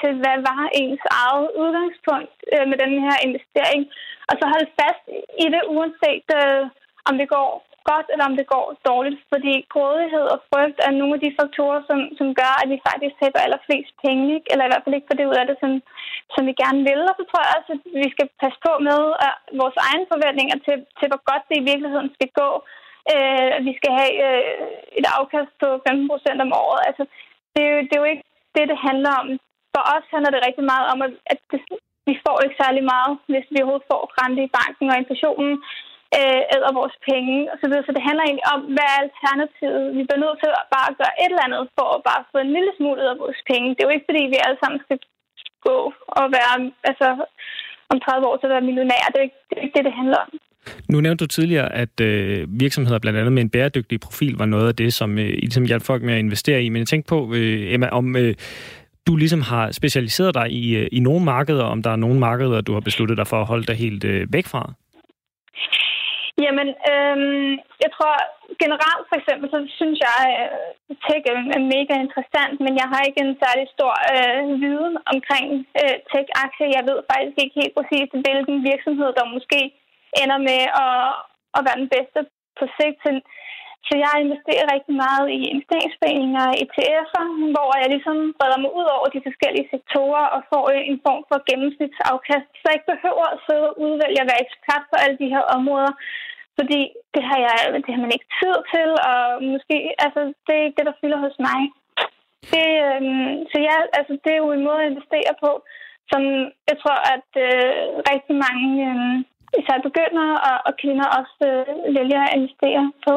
til, hvad var ens eget udgangspunkt øh, med den her investering, og så holde fast i det, uanset øh, om det går godt, eller om det går dårligt. Fordi grådighed og frygt er nogle af de faktorer, som, som gør, at vi faktisk taber allerflest penge, ikke? eller i hvert fald ikke får det ud af det, som, som vi gerne vil. Og så tror jeg også, at vi skal passe på med at vores egne forventninger til, til, hvor godt det i virkeligheden skal gå. Øh, vi skal have øh, et afkast på 15 procent om året. Altså, det, er jo, det er jo ikke det, det handler om. For os handler det rigtig meget om, at det, vi får ikke særlig meget, hvis vi overhovedet får rente i banken og inflationen øh, æder vores penge osv. Så, så det handler egentlig om, hvad er alternativet? Vi bliver nødt til at bare gøre et eller andet for at bare få en lille smule ud af vores penge. Det er jo ikke, fordi vi alle sammen skal gå og være, altså om 30 år til at være millionær. Det er ikke det, er ikke det, det handler om. Nu nævnte du tidligere, at øh, virksomheder blandt andet med en bæredygtig profil var noget af det, som øh, I ligesom hjalp folk med at investere i. Men jeg tænkte på, øh, Emma, om øh, du ligesom har specialiseret dig i, øh, i nogle markeder, om der er nogle markeder, du har besluttet dig for at holde dig helt øh, væk fra? Jamen, øhm, jeg tror generelt for eksempel, så synes jeg, at tech er mega interessant, men jeg har ikke en særlig stor øh, viden omkring øh, tech-aktier. Jeg ved faktisk ikke helt præcis, hvilken virksomhed, der måske ender med at, at være den bedste på sigt. Så jeg investerer rigtig meget i investeringsforeninger og ETF'er, hvor jeg ligesom breder mig ud over de forskellige sektorer og får en form for gennemsnitsafkast, så jeg ikke behøver at sidde og udvælge at være ekspert på alle de her områder, fordi det har, jeg, det har man ikke tid til, og måske, altså, det er ikke det, der fylder hos mig. Det, øhm, så ja, altså, det er jo en måde at investere på, som jeg tror, at øh, rigtig mange, øh, især begyndere og, og kvinder, også øh, vælger at investere på.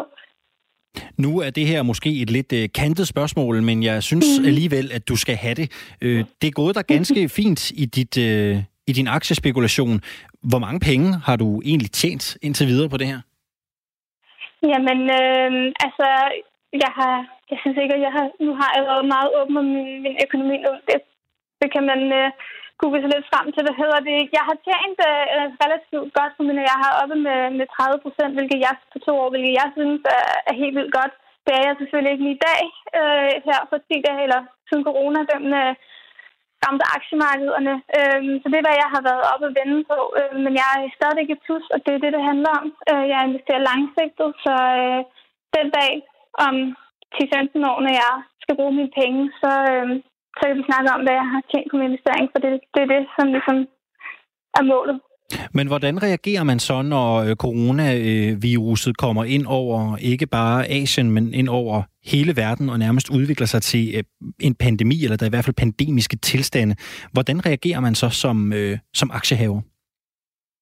Nu er det her måske et lidt øh, kantet spørgsmål, men jeg synes mm. alligevel, at du skal have det. Øh, det er gået der ganske [LAUGHS] fint i, dit, øh, i din aktiespekulation. Hvor mange penge har du egentlig tjent indtil videre på det her? Jamen, øh, altså, jeg har, jeg synes ikke, at jeg har, nu har jeg været meget åben om min, min økonomi nu. Det, det kan man øh, google sig lidt frem til, hvad hedder det. Jeg har tjent øh, øh relativt godt, men jeg har oppe med, med 30 procent, hvilket jeg på to år, hvilket jeg synes er, er helt vildt godt. Det er jeg selvfølgelig ikke lige i dag, øh, her for 10 dage, eller siden corona, den øh, ramte aktiemarkederne. Øh, så det er, hvad jeg har været oppe og vende på. Øh, men jeg er stadig ikke plus, og det er det, det handler om. Øh, jeg investerer langsigtet, så øh, den dag om 10-15 år, når jeg skal bruge mine penge, så, øh, så kan vi snakke om, hvad jeg har tjent på min investering, for det, det er det, som ligesom er målet. Men hvordan reagerer man så, når øh, coronaviruset kommer ind over ikke bare Asien, men ind over hele verden og nærmest udvikler sig til øh, en pandemi, eller der er i hvert fald pandemiske tilstande. Hvordan reagerer man så som, øh, som aktiehaver?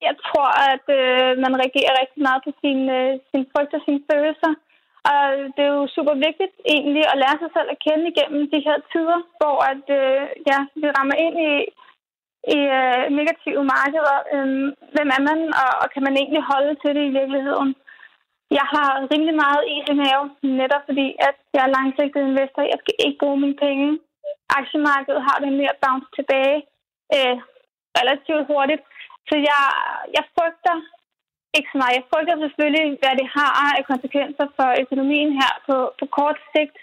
Jeg tror, at øh, man reagerer rigtig meget på sin, øh, sin frygt og sine følelser. Og det er jo super vigtigt egentlig at lære sig selv at kende igennem de her tider, hvor at, øh, ja, vi rammer ind i, i øh, negative markeder. Øh, hvem er man, og, og kan man egentlig holde til det i virkeligheden? Jeg har rimelig meget i i have, netop fordi at jeg er langsigtet investor. Jeg skal ikke bruge mine penge. Aktiemarkedet har det mere bounce tilbage øh, relativt hurtigt. Så jeg, jeg frygter ikke så meget. Jeg frygter selvfølgelig, hvad det har af konsekvenser for økonomien her på, på kort sigt.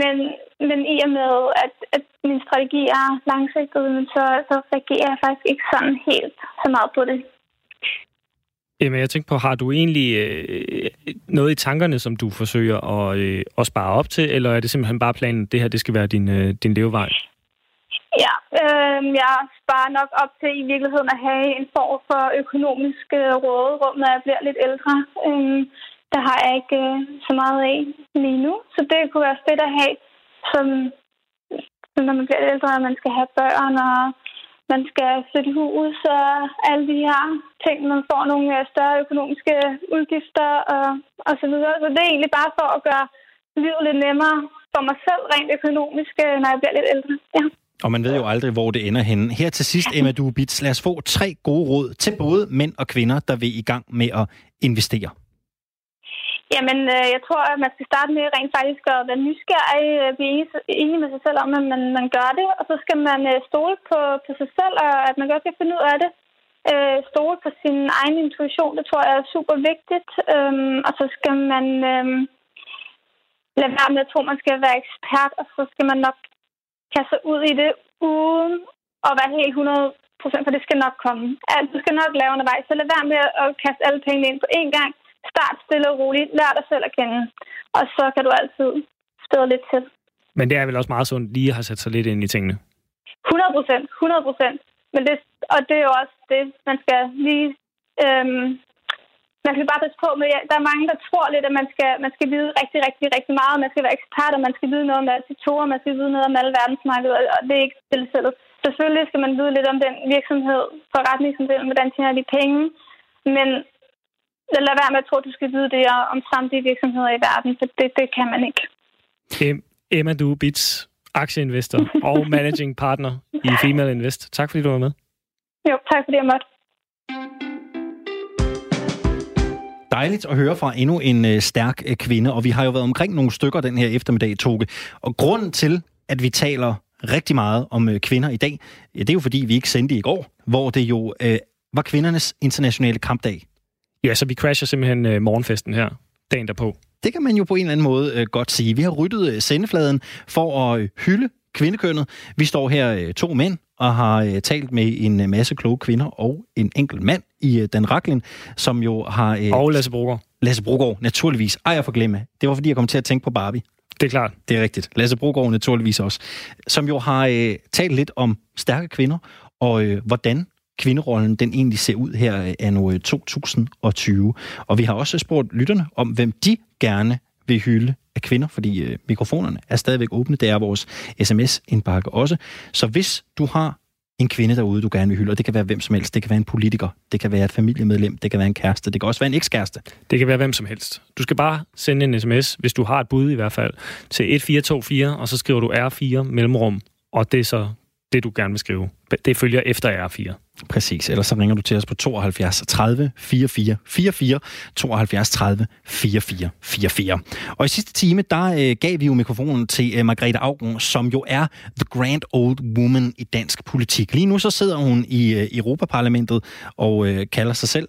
Men, men i og med, at, at min strategi er langsigtet, så, så reagerer jeg faktisk ikke sådan helt så meget på det. Jamen, jeg tænker på, har du egentlig øh, noget i tankerne, som du forsøger at, øh, at spare op til, eller er det simpelthen bare planen, det her det skal være din, øh, din levevej? Ja, øh, jeg sparer nok op til i virkeligheden at have en form for økonomisk øh, råderum, når jeg bliver lidt ældre. Øh, der har jeg ikke øh, så meget af lige nu, så det kunne være fedt at have, som, som når man bliver lidt ældre, og man skal have børn, og man skal flytte hus, og alle de her ting. Man får nogle øh, større økonomiske udgifter og, og så videre. Så det er egentlig bare for at gøre livet lidt nemmere for mig selv rent økonomisk, øh, når jeg bliver lidt ældre. Ja. Og man ved jo aldrig, hvor det ender henne. Her til sidst, Emma Dubits, lad os få tre gode råd til både mænd og kvinder, der vil i gang med at investere. Jamen, øh, jeg tror, at man skal starte med rent faktisk at være nysgerrig, øh, blive enig- enig med sig selv om, at man, man gør det, og så skal man øh, stole på, på sig selv, og at man godt kan finde ud af det. Øh, stole på sin egen intuition, det tror jeg er super vigtigt. Øhm, og så skal man øh, lade være med at tro, at man skal være ekspert, og så skal man nok kaste sig ud i det, uden at være helt 100% for det skal nok komme. Alt, du skal nok lave undervejs, så lad være med at kaste alle pengene ind på én gang. Start stille og roligt. Lær dig selv at kende. Og så kan du altid støde lidt til. Men det er vel også meget sundt lige at have sat sig lidt ind i tingene. 100 procent. 100 procent. Men det, og det er jo også det, man skal lige... Øhm, man skal bare passe på med, der er mange, der tror lidt, at man skal, man skal vide rigtig, rigtig, rigtig meget. Man skal være ekspert, og man skal vide noget om sektorer, man skal vide noget om alle verdensmarkeder, og det er ikke tilfældet. Selvfølgelig skal man vide lidt om den virksomhed, forretningsmodellen, hvordan tjener de penge, men lad være med at tro, at du skal vide det om samtlige virksomheder i verden, for det, det kan man ikke. Em- Emma Dubits, aktieinvestor og managing partner i Female Invest. Tak fordi du var med. Jo, tak fordi jeg måtte. Dejligt at høre fra endnu en øh, stærk øh, kvinde, og vi har jo været omkring nogle stykker den her eftermiddag, Toge. Og grunden til, at vi taler rigtig meget om øh, kvinder i dag, ja, det er jo fordi, vi ikke sendte i går, hvor det jo øh, var kvindernes internationale kampdag. Ja, så vi crasher simpelthen øh, morgenfesten her, dagen derpå. Det kan man jo på en eller anden måde øh, godt sige. Vi har ryddet øh, sendefladen for at øh, hylde kvindekønnet. Vi står her øh, to mænd og har øh, talt med en øh, masse kloge kvinder og en enkelt mand i øh, Dan Raklin, som jo har... Øh, Og Lasse Brugger. Lasse Brogaard, naturligvis. Ej, jeg får glemme. Det var fordi, jeg kom til at tænke på Barbie. Det er klart. Det er rigtigt. Lasse Brogaard naturligvis også. Som jo har øh, talt lidt om stærke kvinder, og øh, hvordan kvinderollen den egentlig ser ud her øh, anno øh, 2020. Og vi har også spurgt lytterne om, hvem de gerne vil hylde af kvinder, fordi øh, mikrofonerne er stadigvæk åbne. Det er vores sms-indbakke også. Så hvis du har en kvinde derude, du gerne vil hylde, og det kan være hvem som helst. Det kan være en politiker, det kan være et familiemedlem, det kan være en kæreste, det kan også være en ekskæreste. Det kan være hvem som helst. Du skal bare sende en sms, hvis du har et bud i hvert fald, til 1424, og så skriver du R4 mellemrum, og det er så det, du gerne vil skrive. Det følger efter R4. Præcis. Ellers så ringer du til os på 72 30 44 44, 72 30 44 44. Og i sidste time, der øh, gav vi jo mikrofonen til øh, Margrethe Augen, som jo er the grand old woman i dansk politik. Lige nu så sidder hun i øh, Europaparlamentet og øh, kalder sig selv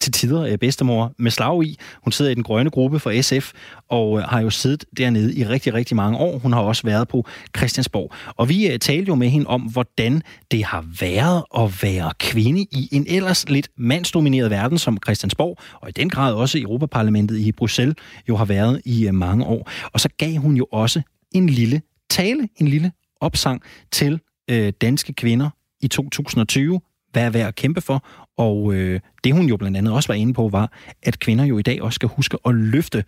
til tider øh, bedstemor med slag i. Hun sidder i den grønne gruppe for SF, og øh, har jo siddet dernede i rigtig, rigtig mange år. Hun har også været på Christiansborg. Og vi øh, talte jo med hende om, hvordan det har været at være kvinde i en ellers lidt mandsdomineret verden som Christiansborg, og i den grad også Europaparlamentet i Bruxelles jo har været i øh, mange år. Og så gav hun jo også en lille tale, en lille opsang til øh, danske kvinder i 2020, hvad er værd at kæmpe for, og øh, det hun jo blandt andet også var inde på, var, at kvinder jo i dag også skal huske at løfte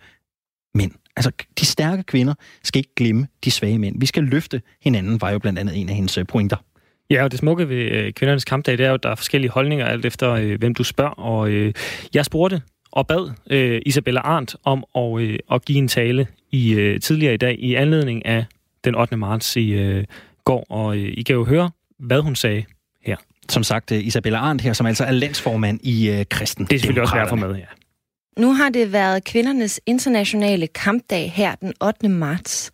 mænd. Altså, de stærke kvinder skal ikke glemme de svage mænd. Vi skal løfte hinanden, var jo blandt andet en af hendes øh, pointer. Ja, og det smukke ved øh, kvindernes kampdag, det er jo, at der er forskellige holdninger, alt efter øh, hvem du spørger. Og øh, jeg spurgte og bad øh, Isabella Arndt om at, øh, at give en tale i øh, tidligere i dag i anledning af den 8. marts i øh, går. Og øh, I kan jo høre, hvad hun sagde her. Som sagt, øh, Isabella Arndt her, som altså er landsformand i øh, Kristen. Det er selvfølgelig også få med, ja. Nu har det været kvindernes internationale kampdag her den 8. marts.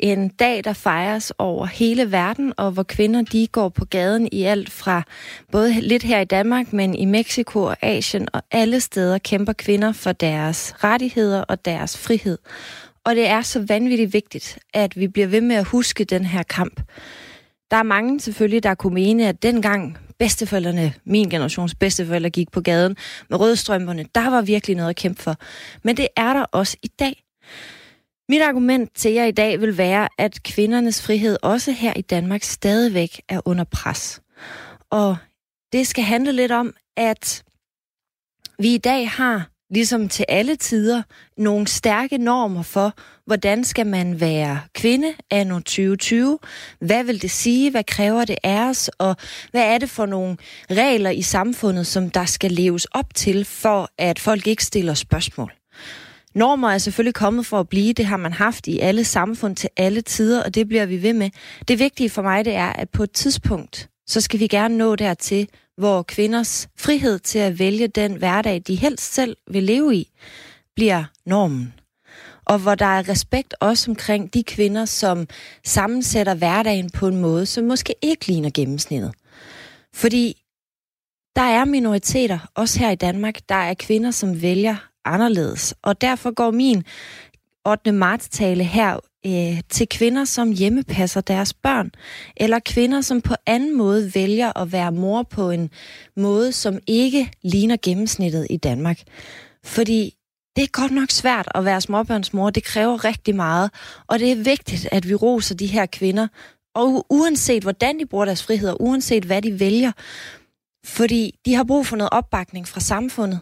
En dag, der fejres over hele verden, og hvor kvinder de går på gaden i alt fra både lidt her i Danmark, men i Mexico og Asien, og alle steder kæmper kvinder for deres rettigheder og deres frihed. Og det er så vanvittigt vigtigt, at vi bliver ved med at huske den her kamp. Der er mange selvfølgelig, der kunne mene, at dengang bedsteforældrene, min generations bedsteforældre, gik på gaden med rødstrømperne, der var virkelig noget at kæmpe for. Men det er der også i dag. Mit argument til jer i dag vil være, at kvindernes frihed også her i Danmark stadigvæk er under pres. Og det skal handle lidt om, at vi i dag har, ligesom til alle tider, nogle stærke normer for, hvordan skal man være kvinde anno 2020? Hvad vil det sige? Hvad kræver det af os? Og hvad er det for nogle regler i samfundet, som der skal leves op til, for at folk ikke stiller spørgsmål? Normer er selvfølgelig kommet for at blive. Det har man haft i alle samfund til alle tider, og det bliver vi ved med. Det vigtige for mig, det er, at på et tidspunkt, så skal vi gerne nå dertil, hvor kvinders frihed til at vælge den hverdag, de helst selv vil leve i, bliver normen. Og hvor der er respekt også omkring de kvinder, som sammensætter hverdagen på en måde, som måske ikke ligner gennemsnittet. Fordi der er minoriteter, også her i Danmark, der er kvinder, som vælger anderledes. Og derfor går min 8. marts tale her øh, til kvinder, som hjemmepasser deres børn, eller kvinder, som på anden måde vælger at være mor på en måde, som ikke ligner gennemsnittet i Danmark. Fordi det er godt nok svært at være småbørnsmor. Det kræver rigtig meget. Og det er vigtigt, at vi roser de her kvinder. Og uanset hvordan de bruger deres frihed, og uanset hvad de vælger, fordi de har brug for noget opbakning fra samfundet.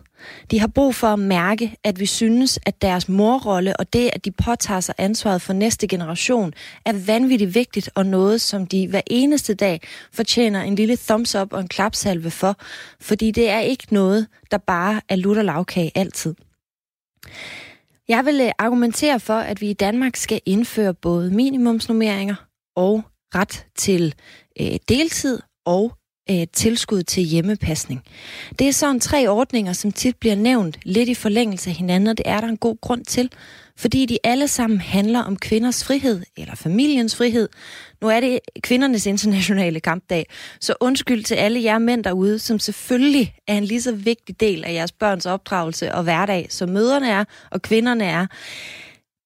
De har brug for at mærke, at vi synes, at deres morrolle og det, at de påtager sig ansvaret for næste generation, er vanvittigt vigtigt og noget, som de hver eneste dag fortjener en lille thumbs up og en klapsalve for. Fordi det er ikke noget, der bare er lutter lavkage altid. Jeg vil øh, argumentere for, at vi i Danmark skal indføre både minimumsnummeringer og ret til øh, deltid og øh, tilskud til hjemmepasning. Det er sådan tre ordninger, som tit bliver nævnt lidt i forlængelse af hinanden, og det er der en god grund til, fordi de alle sammen handler om kvinders frihed, eller familiens frihed. Nu er det kvindernes internationale kampdag, så undskyld til alle jer mænd derude, som selvfølgelig er en lige så vigtig del af jeres børns opdragelse og hverdag, som møderne er og kvinderne er.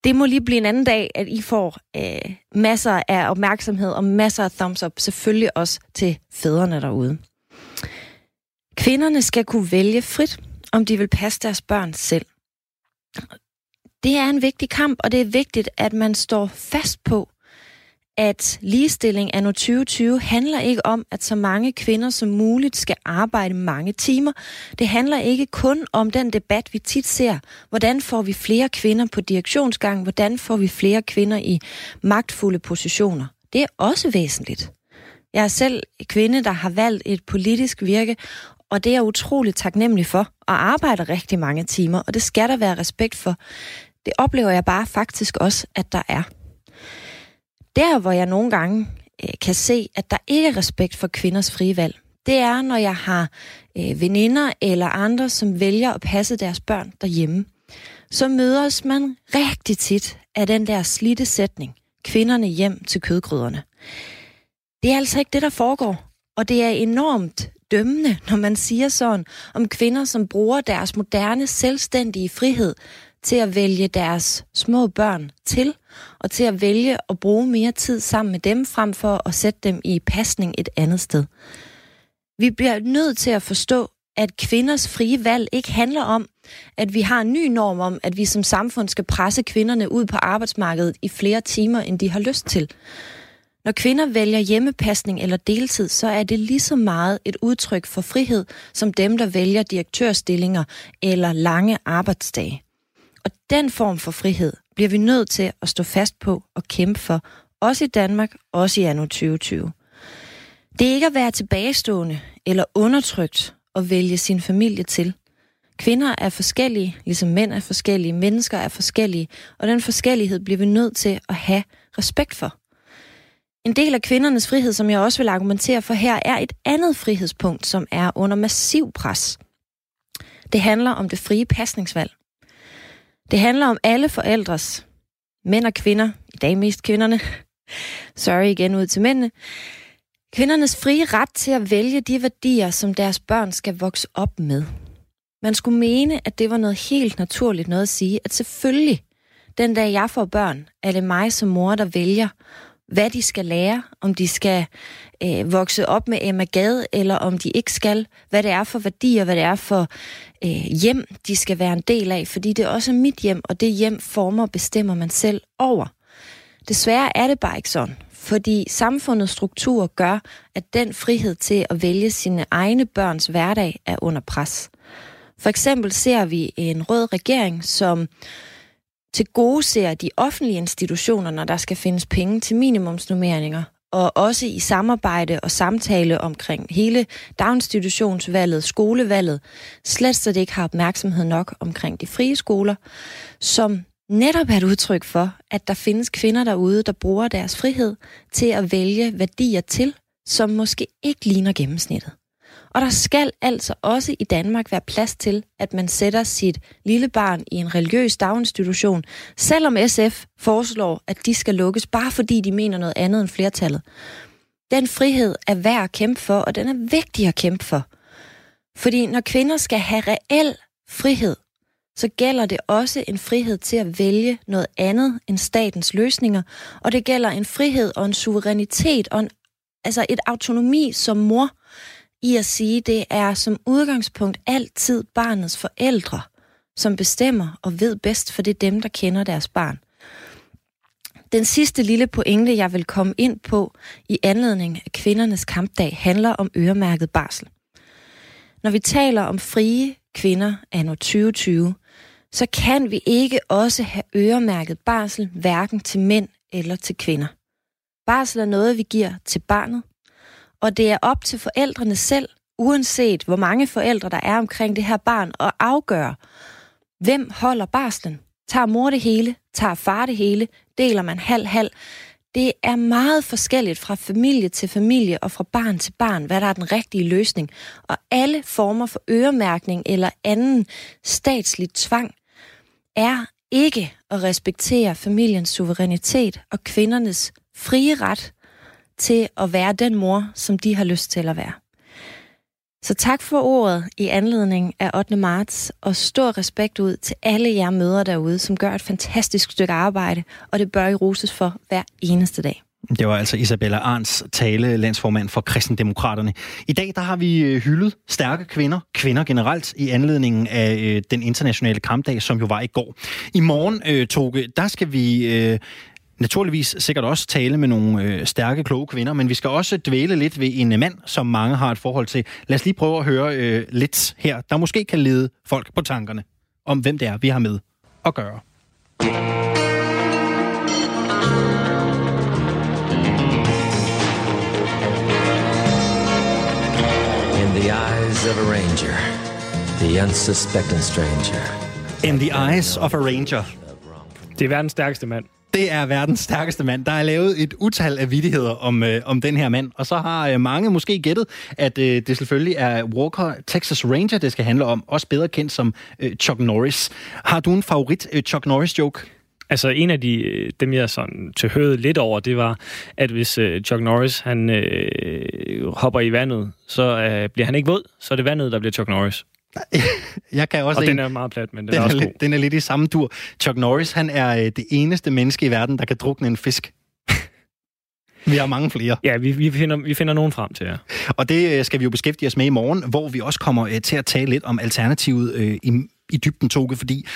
Det må lige blive en anden dag, at I får øh, masser af opmærksomhed og masser af thumbs up, selvfølgelig også til fædrene derude. Kvinderne skal kunne vælge frit, om de vil passe deres børn selv. Det er en vigtig kamp, og det er vigtigt, at man står fast på, at ligestilling anno 2020 handler ikke om, at så mange kvinder som muligt skal arbejde mange timer. Det handler ikke kun om den debat, vi tit ser. Hvordan får vi flere kvinder på direktionsgang? Hvordan får vi flere kvinder i magtfulde positioner? Det er også væsentligt. Jeg er selv kvinde, der har valgt et politisk virke, og det er jeg utroligt taknemmelig for, og arbejder rigtig mange timer, og det skal der være respekt for. Det oplever jeg bare faktisk også, at der er. Der, hvor jeg nogle gange øh, kan se, at der ikke er respekt for kvinders frie valg, det er, når jeg har øh, veninder eller andre, som vælger at passe deres børn derhjemme. Så mødes man rigtig tit af den der slidte sætning, kvinderne hjem til kødgryderne. Det er altså ikke det, der foregår. Og det er enormt dømmende, når man siger sådan om kvinder, som bruger deres moderne, selvstændige frihed til at vælge deres små børn til, og til at vælge at bruge mere tid sammen med dem, frem for at sætte dem i pasning et andet sted. Vi bliver nødt til at forstå, at kvinders frie valg ikke handler om, at vi har en ny norm om, at vi som samfund skal presse kvinderne ud på arbejdsmarkedet i flere timer, end de har lyst til. Når kvinder vælger hjemmepasning eller deltid, så er det lige så meget et udtryk for frihed, som dem, der vælger direktørstillinger eller lange arbejdsdage. Og den form for frihed bliver vi nødt til at stå fast på og kæmpe for, også i Danmark, også i anno 2020. Det er ikke at være tilbagestående eller undertrykt og vælge sin familie til. Kvinder er forskellige, ligesom mænd er forskellige, mennesker er forskellige, og den forskellighed bliver vi nødt til at have respekt for. En del af kvindernes frihed, som jeg også vil argumentere for her, er et andet frihedspunkt, som er under massiv pres. Det handler om det frie pasningsvalg. Det handler om alle forældres, mænd og kvinder, i dag mest kvinderne, sorry igen ud til mændene, kvindernes frie ret til at vælge de værdier, som deres børn skal vokse op med. Man skulle mene, at det var noget helt naturligt noget at sige, at selvfølgelig, den dag jeg får børn, er det mig som mor, der vælger, hvad de skal lære, om de skal øh, vokse op med Emma Gade, eller om de ikke skal, hvad det er for værdier, hvad det er for øh, hjem, de skal være en del af, fordi det er også mit hjem, og det hjem former og bestemmer man selv over. Desværre er det bare ikke sådan, fordi samfundets struktur gør, at den frihed til at vælge sine egne børns hverdag er under pres. For eksempel ser vi en rød regering, som til gode ser de offentlige institutioner, når der skal findes penge til minimumsnummeringer, og også i samarbejde og samtale omkring hele daginstitutionsvalget, skolevalget, slet så det ikke har opmærksomhed nok omkring de frie skoler, som netop er et udtryk for, at der findes kvinder derude, der bruger deres frihed til at vælge værdier til, som måske ikke ligner gennemsnittet. Og der skal altså også i Danmark være plads til, at man sætter sit lille barn i en religiøs daginstitution, selvom SF foreslår, at de skal lukkes, bare fordi de mener noget andet end flertallet. Den frihed er værd at kæmpe for, og den er vigtig at kæmpe for. Fordi når kvinder skal have reel frihed, så gælder det også en frihed til at vælge noget andet end statens løsninger, og det gælder en frihed og en suverænitet og en, altså et autonomi som mor, i at sige, det er som udgangspunkt altid barnets forældre, som bestemmer og ved bedst, for det er dem, der kender deres barn. Den sidste lille pointe, jeg vil komme ind på i anledning af kvindernes kampdag, handler om øremærket barsel. Når vi taler om frie kvinder anno 2020, så kan vi ikke også have øremærket barsel hverken til mænd eller til kvinder. Barsel er noget, vi giver til barnet, og det er op til forældrene selv, uanset hvor mange forældre der er omkring det her barn, at afgøre, hvem holder barslen. Tager mor det hele? Tager far det hele? Deler man halv-halv? Det er meget forskelligt fra familie til familie og fra barn til barn, hvad der er den rigtige løsning. Og alle former for øremærkning eller anden statslig tvang er ikke at respektere familiens suverænitet og kvindernes frie ret til at være den mor, som de har lyst til at være. Så tak for ordet i anledning af 8. marts, og stor respekt ud til alle jer møder derude, som gør et fantastisk stykke arbejde, og det bør I roses for hver eneste dag. Det var altså Isabella Arns tale, landsformand for Kristendemokraterne. I dag der har vi øh, hyldet stærke kvinder, kvinder generelt, i anledningen af øh, den internationale kampdag, som jo var i går. I morgen, øh, Toge, der skal vi... Øh, naturligvis sikkert også tale med nogle øh, stærke, kloge kvinder, men vi skal også dvæle lidt ved en øh, mand, som mange har et forhold til. Lad os lige prøve at høre øh, lidt her, der måske kan lede folk på tankerne om, hvem det er, vi har med at gøre. In the eyes of a ranger, the unsuspecting stranger. In the eyes of a ranger. Det er verdens stærkeste mand. Det er verdens stærkeste mand. Der er lavet et utal af vidigheder om, øh, om den her mand, og så har øh, mange måske gættet, at øh, det selvfølgelig er Walker Texas Ranger, det skal handle om, også bedre kendt som øh, Chuck Norris. Har du en favorit øh, Chuck Norris-joke? Altså en af de, øh, dem jeg sådan til lidt over, det var, at hvis øh, Chuck Norris han øh, hopper i vandet, så øh, bliver han ikke våd, så er det vandet, der bliver Chuck Norris. [LAUGHS] Jeg kan også Og en, den er meget plat, men den, den, er er, også god. lidt, den er lidt i samme dur. Chuck Norris, han er øh, det eneste menneske i verden, der kan drukne en fisk. [LAUGHS] vi har mange flere. Ja, vi, vi, finder, vi finder nogen frem til jer. Og det øh, skal vi jo beskæftige os med i morgen, hvor vi også kommer øh, til at tale lidt om alternativet øh, i, i dybden, Toge, fordi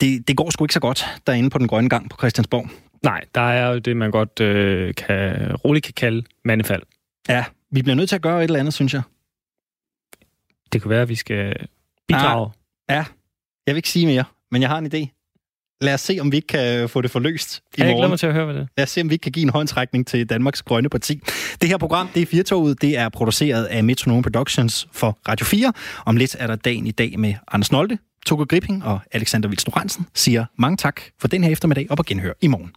det, det går sgu ikke så godt derinde på den grønne gang på Christiansborg. Nej, der er jo det, man godt øh, kan, roligt kan kalde mandefald. Ja, vi bliver nødt til at gøre et eller andet, synes jeg. Det kan være, at vi skal bidrage. Ja, jeg vil ikke sige mere, men jeg har en idé. Lad os se, om vi ikke kan få det forløst i Jeg glæder morgen. mig til at høre, hvad det. Lad os se, om vi ikke kan give en håndtrækning til Danmarks Grønne Parti. Det her program, det er Firtoget. Det er produceret af Metronome Productions for Radio 4. Om lidt er der dagen i dag med Anders Nolte, Togo Gripping og Alexander Vils siger mange tak for den her eftermiddag og på genhør i morgen.